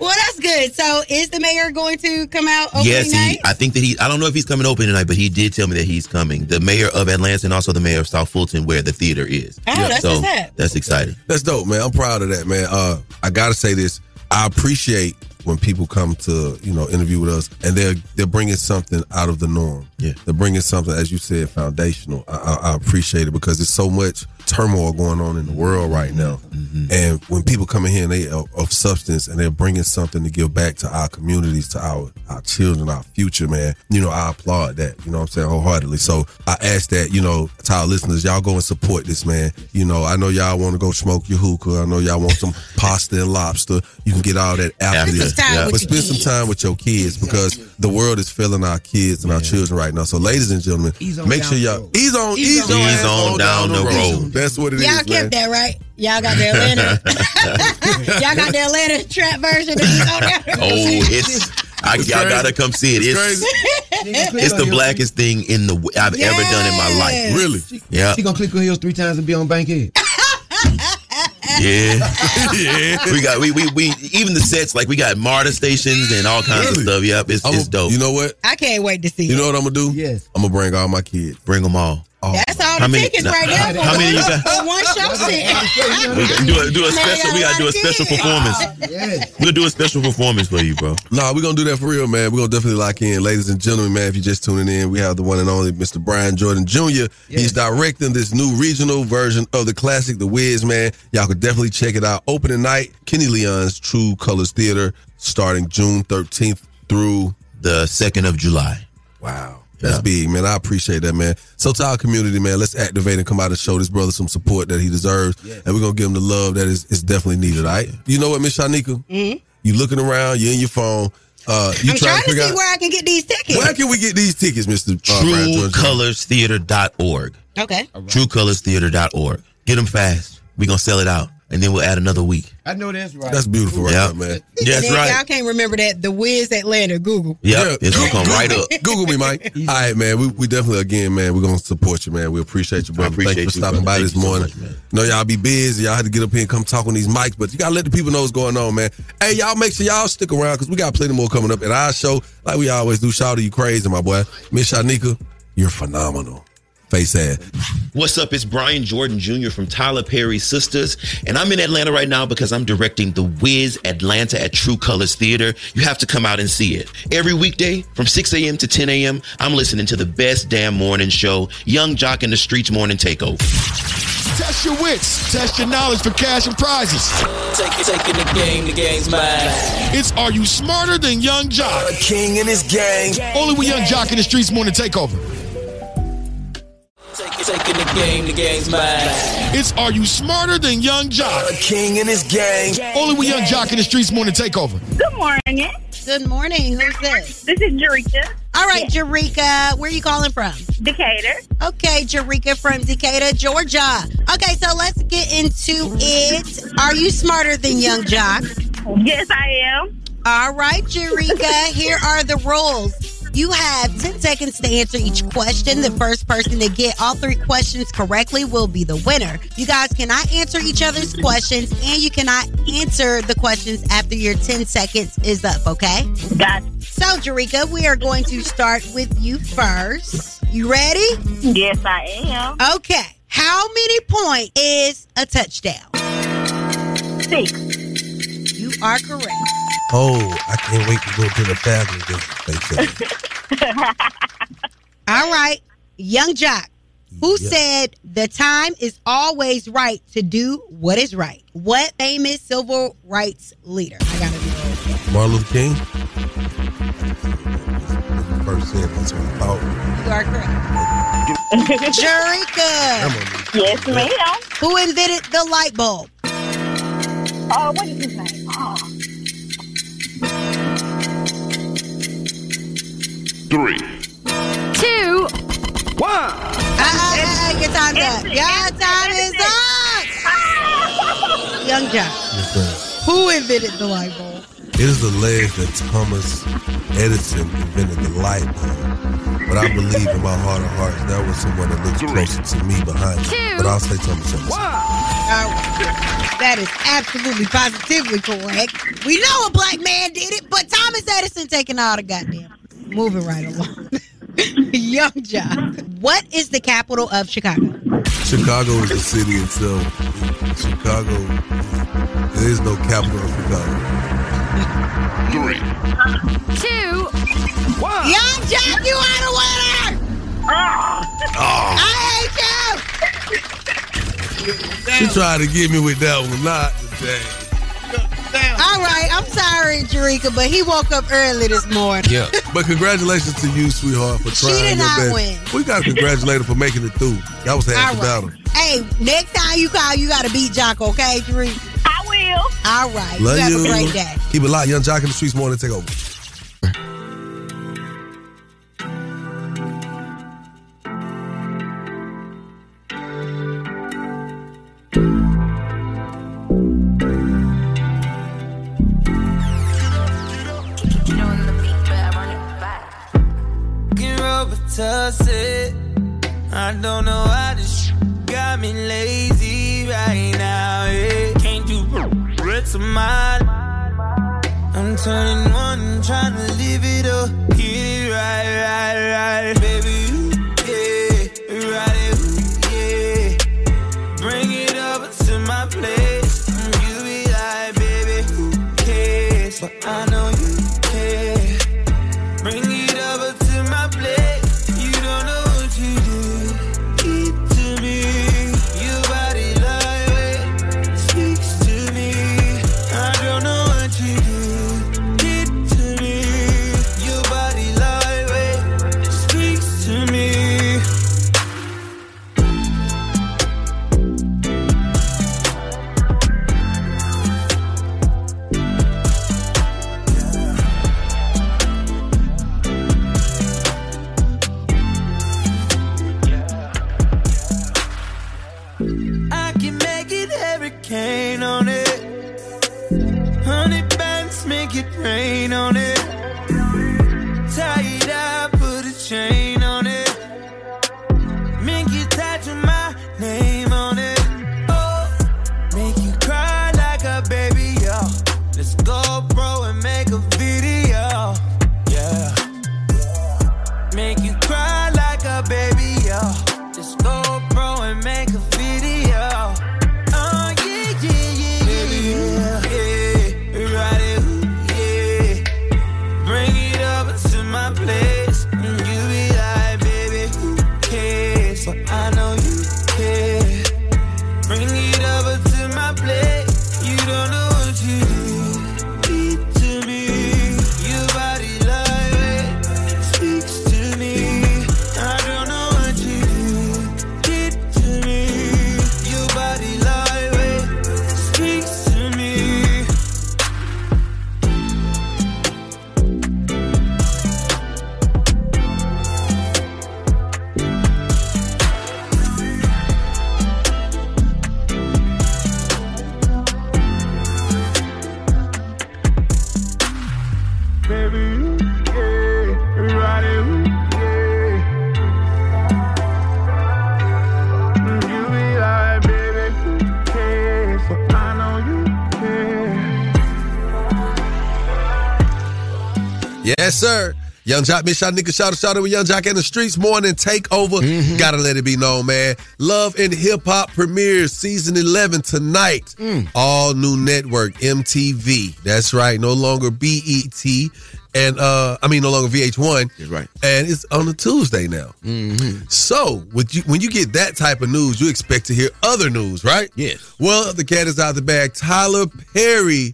well, that's good. So is the mayor going to come out opening Yes, night? he, I think that he. I don't know if he's coming open tonight, but he did tell me that he's coming. The mayor of Atlanta and also the mayor of South Fulton, where the theater is. Oh, that's so what's up. that's exciting. That's dope, man. I'm proud of that, man. Uh, I gotta say this. I appreciate when people come to you know interview with us and they're they're bringing something out of the norm. Yeah, they're bringing something, as you said, foundational. I, I, I appreciate it because there's so much turmoil going on in the world right now, Mm-hmm. and when people come in here and they of, of substance and they're bringing something to give back to our communities, to our our children, our future, man. You know, I applaud that. You know, what I'm saying wholeheartedly. So I ask that you know to our listeners, y'all go and support this man. You know, I know y'all want to go smoke your hookah. I know y'all want some pasta and lobster. You can get all that after After. this. Spend some time with But your spend some time with your kids because the world is failing our kids and our children right now. So, ladies and gentlemen, make sure y'all ease on Ease ease, on your down. on down the road. That's what it is, Y'all man. kept that right. Y'all got the Atlanta. Y'all got the Atlanta trap version. Of this on there. Oh, it's. I, y'all gotta come see it. It's it's the blackest thing in the I've ever done in my life. Really? Yeah. She gonna click on heels three times and be on Bankhead. Yeah. yeah. We got we, we we even the sets like we got MARTA stations and all kinds of stuff. Yep, it's, it's dope. You know what? I can't wait to see You it. know what I'm gonna do? Yes. I'm gonna bring all my kids. Bring them all. That's all How the many- tickets no, right now. how many you got? For one show We gotta do a, do a special. We gotta do a special performance. We'll do a special performance for you, bro. Nah, we're gonna do that for real, man. We're gonna definitely lock in. Ladies and gentlemen, man, if you're just tuning in, we have the one and only Mr. Brian Jordan Jr. He's directing this new regional version of the classic, The Wiz, man. Y'all could definitely check it out. Opening night, Kenny Leon's True Colors Theater, starting June 13th through the 2nd of July. Wow. That's big, man. I appreciate that, man. So to our community, man, let's activate and come out and show this brother some support that he deserves. And we're gonna give him the love that is, is definitely needed, all right? You know what, Miss Shanika? Mhm. You looking around, you're in your phone. Uh, you I'm trying trying to figure see out where I can get these tickets. where can we get these tickets, Mr. Uh, Brian Jordan? TrueColorsTheater.org. Okay. TrueColorsTheater.org. Get them fast. We're gonna sell it out, and then we'll add another week. I know that's right. That's beautiful right Yeah. there, man. That's And right. Y'all can't remember that. The Wiz Atlanta Google. Yep, it's gonna come right up. Google me, Mike. All right, man. We, we definitely again, man. We're gonna support you, man. We appreciate you, brother. appreciate Thank you for stopping brother. by Thank this you so morning. much, know y'all be busy. Y'all had to get up here and come talk on these mics, but you gotta let the people know what's going on, man. Hey, y'all make sure y'all stick around because we got plenty more coming up at our show, like we always do. Shout out to you, crazy, my boy. Miss Shanika, you're phenomenal. Face ass. What's up? It's Brian Jordan Jr. from Tyler Perry Sistas, and I'm in Atlanta right now because I'm directing The Wiz Atlanta at True Colors Theater. You have to come out and see it. Every weekday from 6 a.m. to 10 a.m., I'm listening to the best damn morning show, Yung Joc in the Streetz Morning Takeover. Test your wits. Test your knowledge for cash and prizes. Take, taking the game, the game's mine. It's Are You Smarter Than Yung Joc? A king and his gang. Only with Yung Joc in the Streetz Morning Takeover. Take, taking the game, the game's mine. It's Are You Smarter Than Yung Joc? A king and his gang. Only with Yung Joc in the Streetz Morning Takeover. Good morning. Good morning. Who's this? This is Jerika. All right, Jerika. Where are you calling from? Decatur. Okay, Jerika from Decatur, Georgia. Okay, so let's get into it. Are you smarter than Yung Joc? Yes, I am. All right, Jerika. Here are the rules. You have 10 seconds to answer each question. The first person to get all three questions correctly will be the winner. You guys cannot answer each other's questions, and you cannot answer the questions after your 10 seconds is up, okay? Got it. So, Jerika, we are going to start with you first. You ready? Yes, I am. Okay. How many point is a touchdown? Six. You are correct. Oh, I can't wait to go to the family dinner. All right. Yung Joc, who said the time is always right to do what is right? What famous civil rights leader? I gotta do Martin Luther King. First said that's what I thought. You are correct. Jerika. Yes, ma'am. Who invented the light bulb? Oh, what is his name? Oh. Three. Two. One. Ah, your time's up. Your time is up. Yung Joc. Who invented the light bulb? It is alleged that Thomas Edison invented the light bulb, but I believe in my heart of hearts that was someone that looks closer to me behind me. But I'll say Thomas Edison. All right. That is absolutely positively correct. We know a black man did it, but Thomas Edison taking all the goddamn. Moving right along. Yung Joc. What is the capital of Chicago? Chicago is the city itself. Chicago, there is no capital of Chicago. Three. Two. Yung Joc, you are the winner! Oh. I hate you! She tried to get me with that one, not today. All right, I'm sorry, Jerika, but he woke up early this morning. Yeah. But congratulations to you, sweetheart, for trying. She trying did your not best. win. We got to congratulate her for making it through. That was half the All battle. Hey, next time you call, you got to beat Joc, okay, Jerika? I will. All right. Love you have you. a great day. Keep it locked. Yung Joc in the Streetz morning. Take over. Can Robitussin. I don't know why this sh- got me lazy right now. Yeah. Can't do rest of my I'm turning one, trying to live it up. Get it right, right, right, baby. Yeah, right, yeah. Bring it over to my place. You be like, baby, who cares? But I know you you care. Bring Yung Joc, Miss Shot Nigga, shout out, shout out with Yung Joc in the Streetz morning takeover. Mm-hmm. Gotta let it be known, man. Love and Hip Hop premieres season 11 tonight. Mm. All new network, MTV. That's right. No longer BET. And uh, I mean, no longer VH1. That's right. And it's on a Tuesday now. Mm-hmm. So, with you, when you get that type of news, you expect to hear other news, right? Yes. Well, the cat is out of the bag. Tyler Perry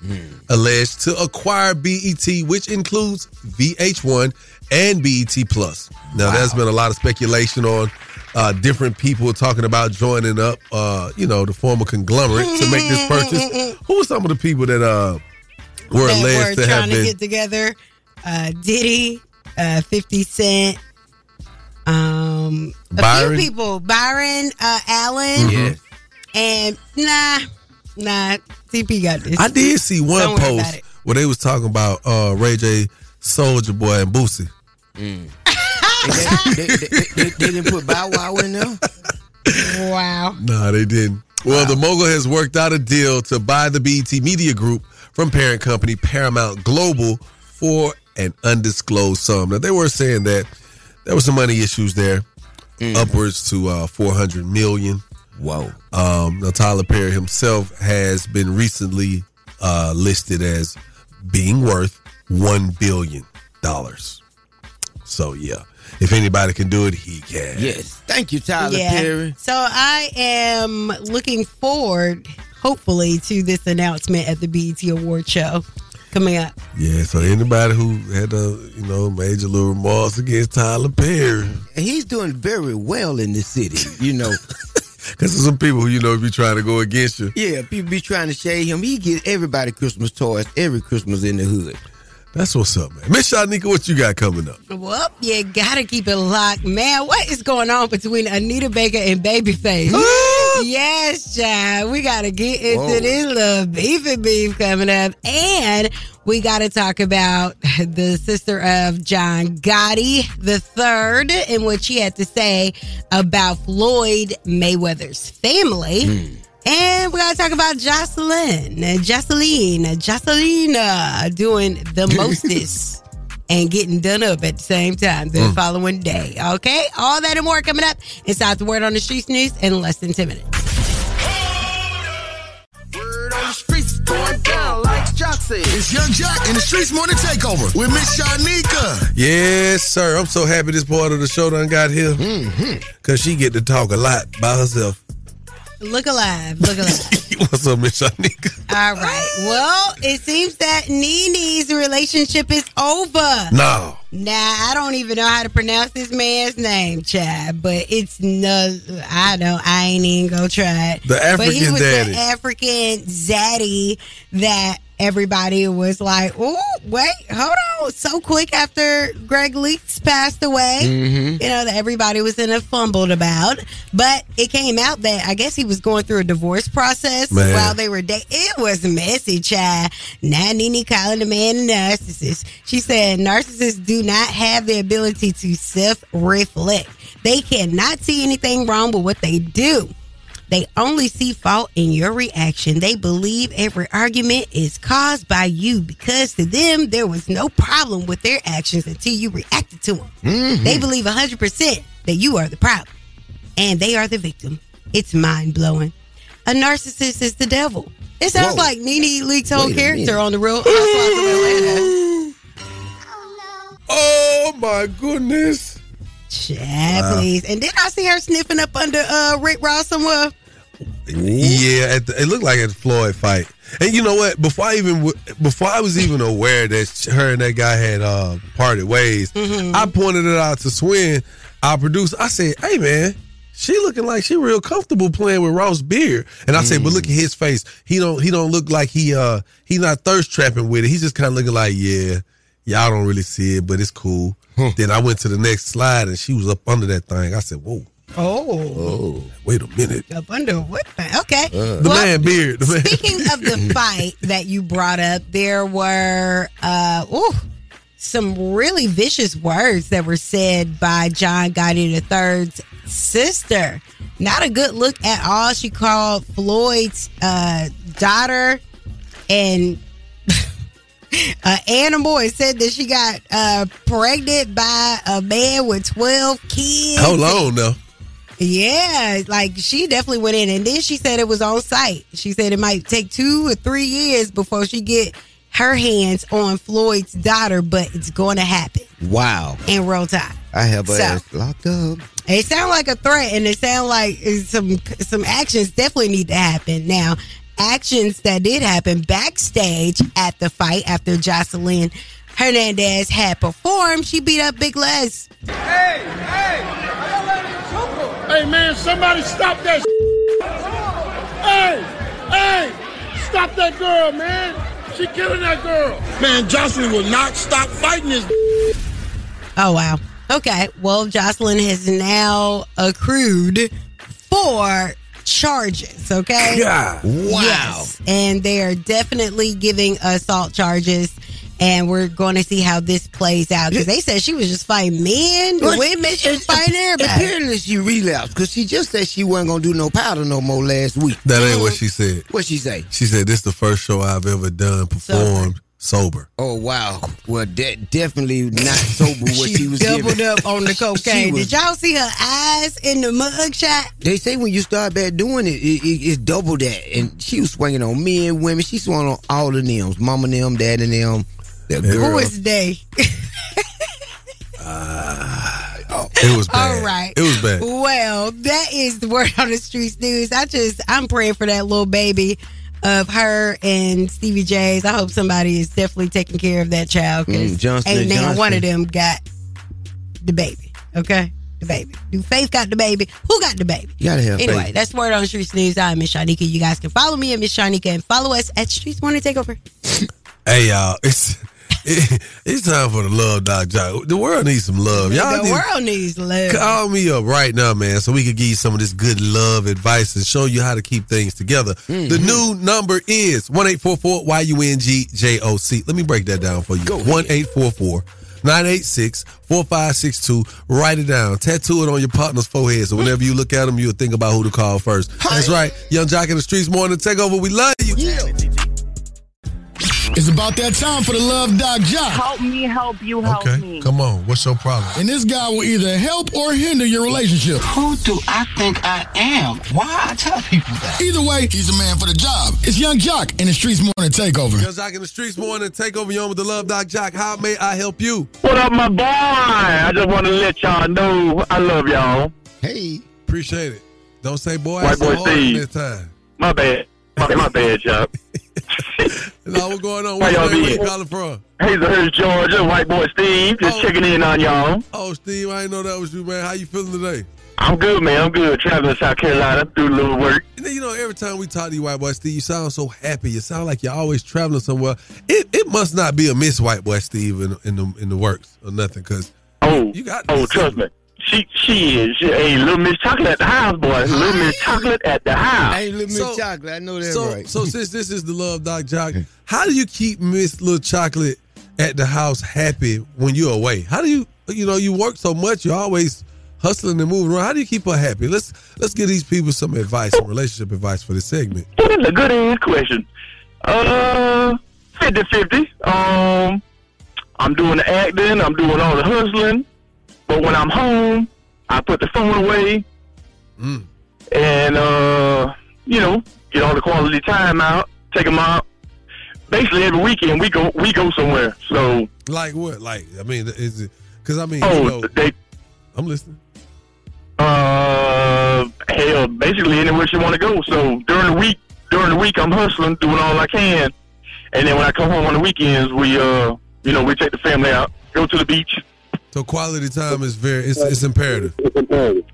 alleged to acquire BET, which includes VH1 and BET Plus. Now, there's been a lot of speculation on uh, different people talking about joining up, uh, you know, the former conglomerate to make this purchase. Who are some of the people that uh, were that alleged were to have trying to been? get together. Uh, Diddy, uh, 50 Cent, um, a Byron? few people. Byron uh, Allen. Mhm. And nah, nah, CP got this. I did see one Don't worry about post it. where they was talking about uh, Ray J, Soulja Boy, and Boosie. Mm. they, they, they, they, they didn't put Bow Wow in there. Wow. Nah, they didn't. Well, the mogul has worked out a deal to buy the BET Media Group from parent company Paramount Global for an undisclosed sum. Now, they were saying that there were some money issues there, upwards to uh, 400 million. Whoa. Um, now, Tyler Perry himself has been recently uh, listed as being worth $1 billion. So, yeah, if anybody can do it, he can. Yes. Thank you, Tyler Perry. So I am looking forward, hopefully, to this announcement at the BET Award show coming up. Yeah, so anybody who had a you know major little remorse against Tyler Perry, he's doing very well in this city, you know. because there's some people who you know be trying to go against you. Yeah, people be trying to shade him. He get everybody Christmas toys every Christmas in the hood. That's what's up, man. Miss Shanika, what you got coming up? Well, you gotta keep it locked, man. What is going on between Anita Baker and Babyface? yes, child. We gotta get into Whoa. this little beefy beef coming up, and we gotta talk about the sister of John Gotti the third, and what she had to say about Floyd Mayweather's family. Hmm. And we gotta talk about Joseline, Joseline, Joseline uh, doing the mostest and getting done up at the same time the Mm. following day. Okay, all that and more coming up inside the word on the streets news in less than ten minutes. Word on the streets going down like Joc. It's Yung Joc in the Streetz Morning Takeover with Miss Shanika. Yes, sir. I'm so happy this part of the show done got here because she get to talk a lot by herself. Look alive, look alive. What's up, Miss Shanika? all right. Well, it seems that Nene's relationship is over. No. Nah, I don't even know how to pronounce this man's name, Chad. But it's no, I don't. I ain't even gonna try it. The but he African was daddy. the African zaddy that everybody was like, "Oh, wait, hold on!" So quick after Gregg Leakes passed away, Mhm. you know that everybody was in a fumbled about. But it came out that I guess he was going through a divorce process Man. while they were dating. It was messy, Chad. Now Nene calling the man a narcissist. She said narcissists do not have the ability to self-reflect. They cannot see anything wrong with what they do. They only see fault in your reaction. They believe every argument is caused by you because to them there was no problem with their actions until you reacted to them. Mhm. They believe 100% that you are the problem and they are the victim. It's mind blowing. A narcissist is the devil. It sounds Whoa. like Nene Leakes whole character on the Real Housewives of Atlanta. Oh my goodness. Chad, Wow. please. And then I see her sniffing up under uh, Rick Ross somewhere. Yeah, at the, it looked like a Floyd fight. And you know what? Before I even before I was even aware that her and that guy had uh, parted ways, Mm-hmm. I pointed it out to Swin, our producer. I said, "Hey, man." She looking like she real comfortable playing with Ross beard, and I said, "But look at his face. He don't. He don't look like he. Uh, he not thirst trapping with it. He's just kind of looking like, yeah, y'all don't really see it, but it's cool." Then I went to the next slide, and she was up under that thing. I said, "Whoa, Oh. oh, wait a minute." Up under what? Okay. The Well, man beard. The man. Speaking of the fight that you brought up, there were uh ooh, some really vicious words that were said by John Gotti III's sister. Not a good look at all. She called Floyd's uh, daughter and an animal and said that she got uh, pregnant by a man with 12 kids. Hold on now. Yeah, like she definitely went in, and then she said it was on site. She said it might take two or three years before she get her hands on Floyd's daughter, but it's going to happen Wow. in real time. I have her So- ass locked up. It sounds like a threat, and it sounds like some some actions definitely need to happen now. Actions that did happen backstage at the fight after Joseline Hernandez had performed. She beat up Big Lex. Hey, hey, hey, man, somebody stop that. Hey, hey, stop that girl, man. She killing that girl. Man, Joseline will not stop fighting this. Oh wow. Okay. Well, Joseline has now accrued four charges. Okay. God. Wow. Yes, and they are definitely giving assault charges. And we're going to see how this plays out because they said she was just fighting men, What? women, she was fighting everybody. Apparently she relapsed because she just said she wasn't gonna do no powder no more last week. That ain't what she said. What she say? She said this is the first show I've ever done performed sober. Oh wow. Well, that definitely not sober what she, was doing. doubled giving. up on the cocaine. Was- Did y'all see her eyes in the mug shot? They say when you start back doing it, it, it it's double that. And she was swinging on men, women. She swung on all of them, mama them, dad and them. That girl. Who is they? Uh, oh. It was bad. All right. It was bad. Well, that is the word on the streets news. I just I'm praying for that little baby of her and Stevie J's. I hope somebody is definitely taking care of that child because Mm, Johnson ain't and now one of them got the baby. Okay, the baby. Do Faith got the baby? Who got the baby? You gotta have Anyway, faith. that's word on the streets news. I'm Miss Shanika. You guys can follow me at Miss Shanika and follow us at Streetz Morning Takeover. Hey y'all, it's it, it's time for the love doc Joc. The world needs some love. Y'all the need- world needs love. Call me up right now, man, so we can give you some of this good love advice and show you how to keep things together. Mm-hmm. The new number is one eight four four Y U N G J O C. Let me break that down for you. One eight four four. 986-4562. Write it down. Tattoo it on your partner's forehead so whenever you look at them, you'll think about who to call first. That's right. Yung Joc in the Streetz Morning Takeover. We love you. It's about that time for the Love Doc Joc. Help me, help you, help Okay, me. come on. What's your problem? And this guy will either help or hinder your relationship. Who do I think I am? Why I tell people that? Either way, he's the man for the job. It's Yung Joc in the Streetz Morning Takeover. Yung Joc in the Streetz Morning Takeover. You on with the Love Doc Joc. How may I help you? What up, my boy? I just want to let y'all know I love y'all. Hey. Appreciate it. Don't say boy. White I said boy hard Steve. this time. My bad. My, my bad, y'all. Now what's going on? How What's y'all your name? Where been? you calling from? Hazelhurst, Georgia. White boy Steve. Just oh. checking in on y'all. Oh, Steve, I didn't know that was you, man. How you feeling today? I'm good, man. I'm good. Traveling to South Carolina, do a little work. And then, you know, every time we talk to you, white boy Steve, you sound so happy. You sound like you're always traveling somewhere. It it must not be a miss, white boy Steve, in, in the in the works or nothing, because Oh, you got oh, trust me. She she is. She, hey, little Miss Chocolate at the house, boy. Little Miss Chocolate at the house. Hey, little Miss So- Chocolate, I know that's so right. so since this is the Love Doc Joc, how do you keep Miss Little Chocolate at the house happy when you're away? How do you you know you work so much, you're always hustling and moving around. How do you keep her happy? Let's let's give these people some advice, some relationship advice for this segment. That's a good ass question. Uh, 50-50. Um, I'm doing the acting. I'm doing all the hustling. But when I'm home, I put the phone away. Mm. And, uh, you know, get all the quality time out, take them out. Basically, every weekend we go we go somewhere. So, Like what? Like I mean, is it? Because I mean, oh, you know, they I'm listening. Uh, hell, basically anywhere she want to go. So during the week, during the week, I'm hustling, doing all I can, and then when I come home on the weekends, we uh, you know, we take the family out, go to the beach. So quality time is very it's, it's imperative.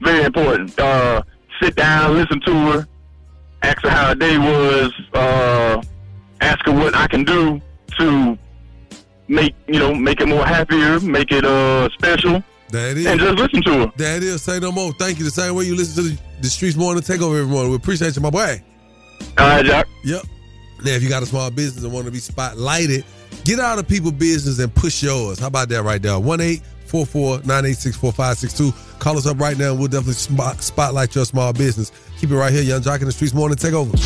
Very important. Uh, sit down, listen to her, ask her how her day was, uh, ask her what I can do to make you know make it more happier, make it uh special, That is. and just listen to her. That is. Say no more. Thank you. The same way you listen to the, the Streetz Morning Takeover every morning. We appreciate you, my boy. All right, Jack. Yep. Now, if you got a small business and want to be spotlighted, get out of people's business and push yours. How about that right there? 1 844 986 4562. Call us up right now and we'll definitely spotlight your small business. Keep it right here, Yung Joc in the Streetz Morning Takeover.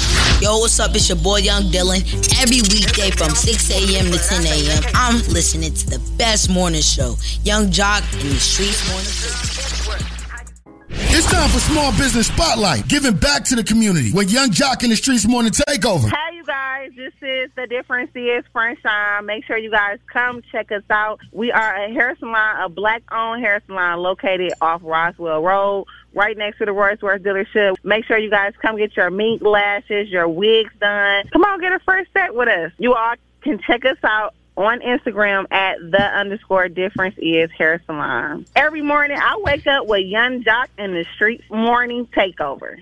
Yo, what's up? It's your boy Young Dylan. Every weekday from 6 a.m. to 10 a.m., I'm listening to the best morning show, Yung Joc in the Streetz Morning It's time for Small Business Spotlight, giving back to the community with Yung Joc in the Streetz Morning Takeover. Hey, you guys, this is The Difference is Sunshine. Make sure you guys come check us out. We are a hair salon, a black owned hair salon located off Roswell Road, right next to the Royce Worth dealership. Make sure you guys come get your mink lashes, your wigs done. Come on, get a first set with us. You all can check us out on Instagram at the underscore difference is hair salon. Every morning I wake up with Yung Joc and the Streetz Morning Takeover.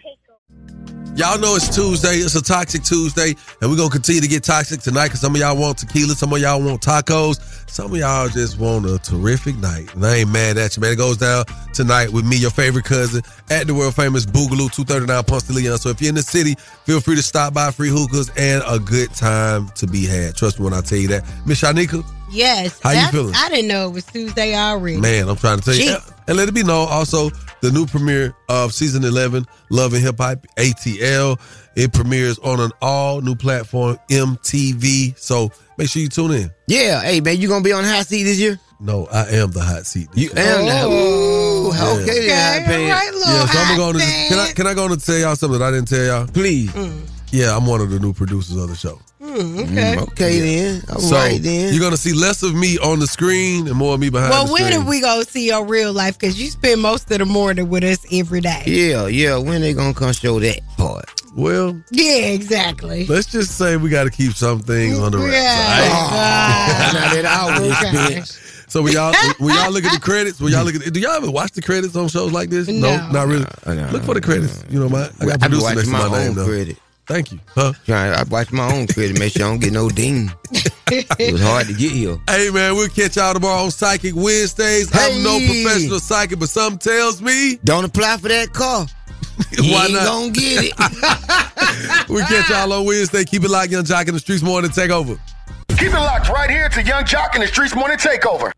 Y'all know it's Tuesday. It's a toxic Tuesday, and we're gonna continue to get toxic tonight because some of y'all want tequila, some of y'all want tacos, some of y'all just want a terrific night. And I ain't mad at you, man. It goes down tonight with me, your favorite cousin, at the world famous Boogaloo, 239 Ponce de Leon. So if you're in the city, feel free to stop by free hookahs and a good time to be had. Trust me when I tell you that. Miss Shanika, Yes. How you feeling? I didn't know it was Tuesday already. Man, I'm trying to tell you. Gee. And- And let it be known also the new premiere of season 11, Love and Hip Hop, ATL. It premieres on an all new platform, MTV. So make sure you tune in. Yeah, hey man, you gonna be on the hot seat this year? No, I am the hot seat. You am the Ooh, Yeah. okay, then, hot pants. Yeah, so I'm gonna go to can I can I go on to tell y'all something that I didn't tell y'all? Please. Yeah, I'm one of the new producers of the show. Hmm, okay. okay then. All so right then. you're gonna see less of me on the screen and more of me behind Well, the when screen. are we gonna see your real life? Because you spend most of the morning with us every day. Yeah, yeah. When they gonna come show that part? Well, Yeah, exactly. let's just say we got to keep some things on the wraps. Yeah. all right? Now that I was Okay. So when y'all when y'all look at the credits, when y'all look at do y'all ever watch the credits on shows like this? No. not really. Look for the credits. You know, my I got I be producer next to my my name own though. credit. Thank you. Huh? I watch my own credit, make sure I don't get no dean. it was hard to get here. Hey man, we'll catch y'all tomorrow on Psychic Wednesdays. I'm no professional psychic, but something tells me Don't apply for that car. Why ain't not? gonna get it. we catch y'all on Wednesday. Keep it locked, Yung Joc in the Streetz Morning Takeover. Keep it locked right here to Yung Joc and the Streetz Morning Takeover.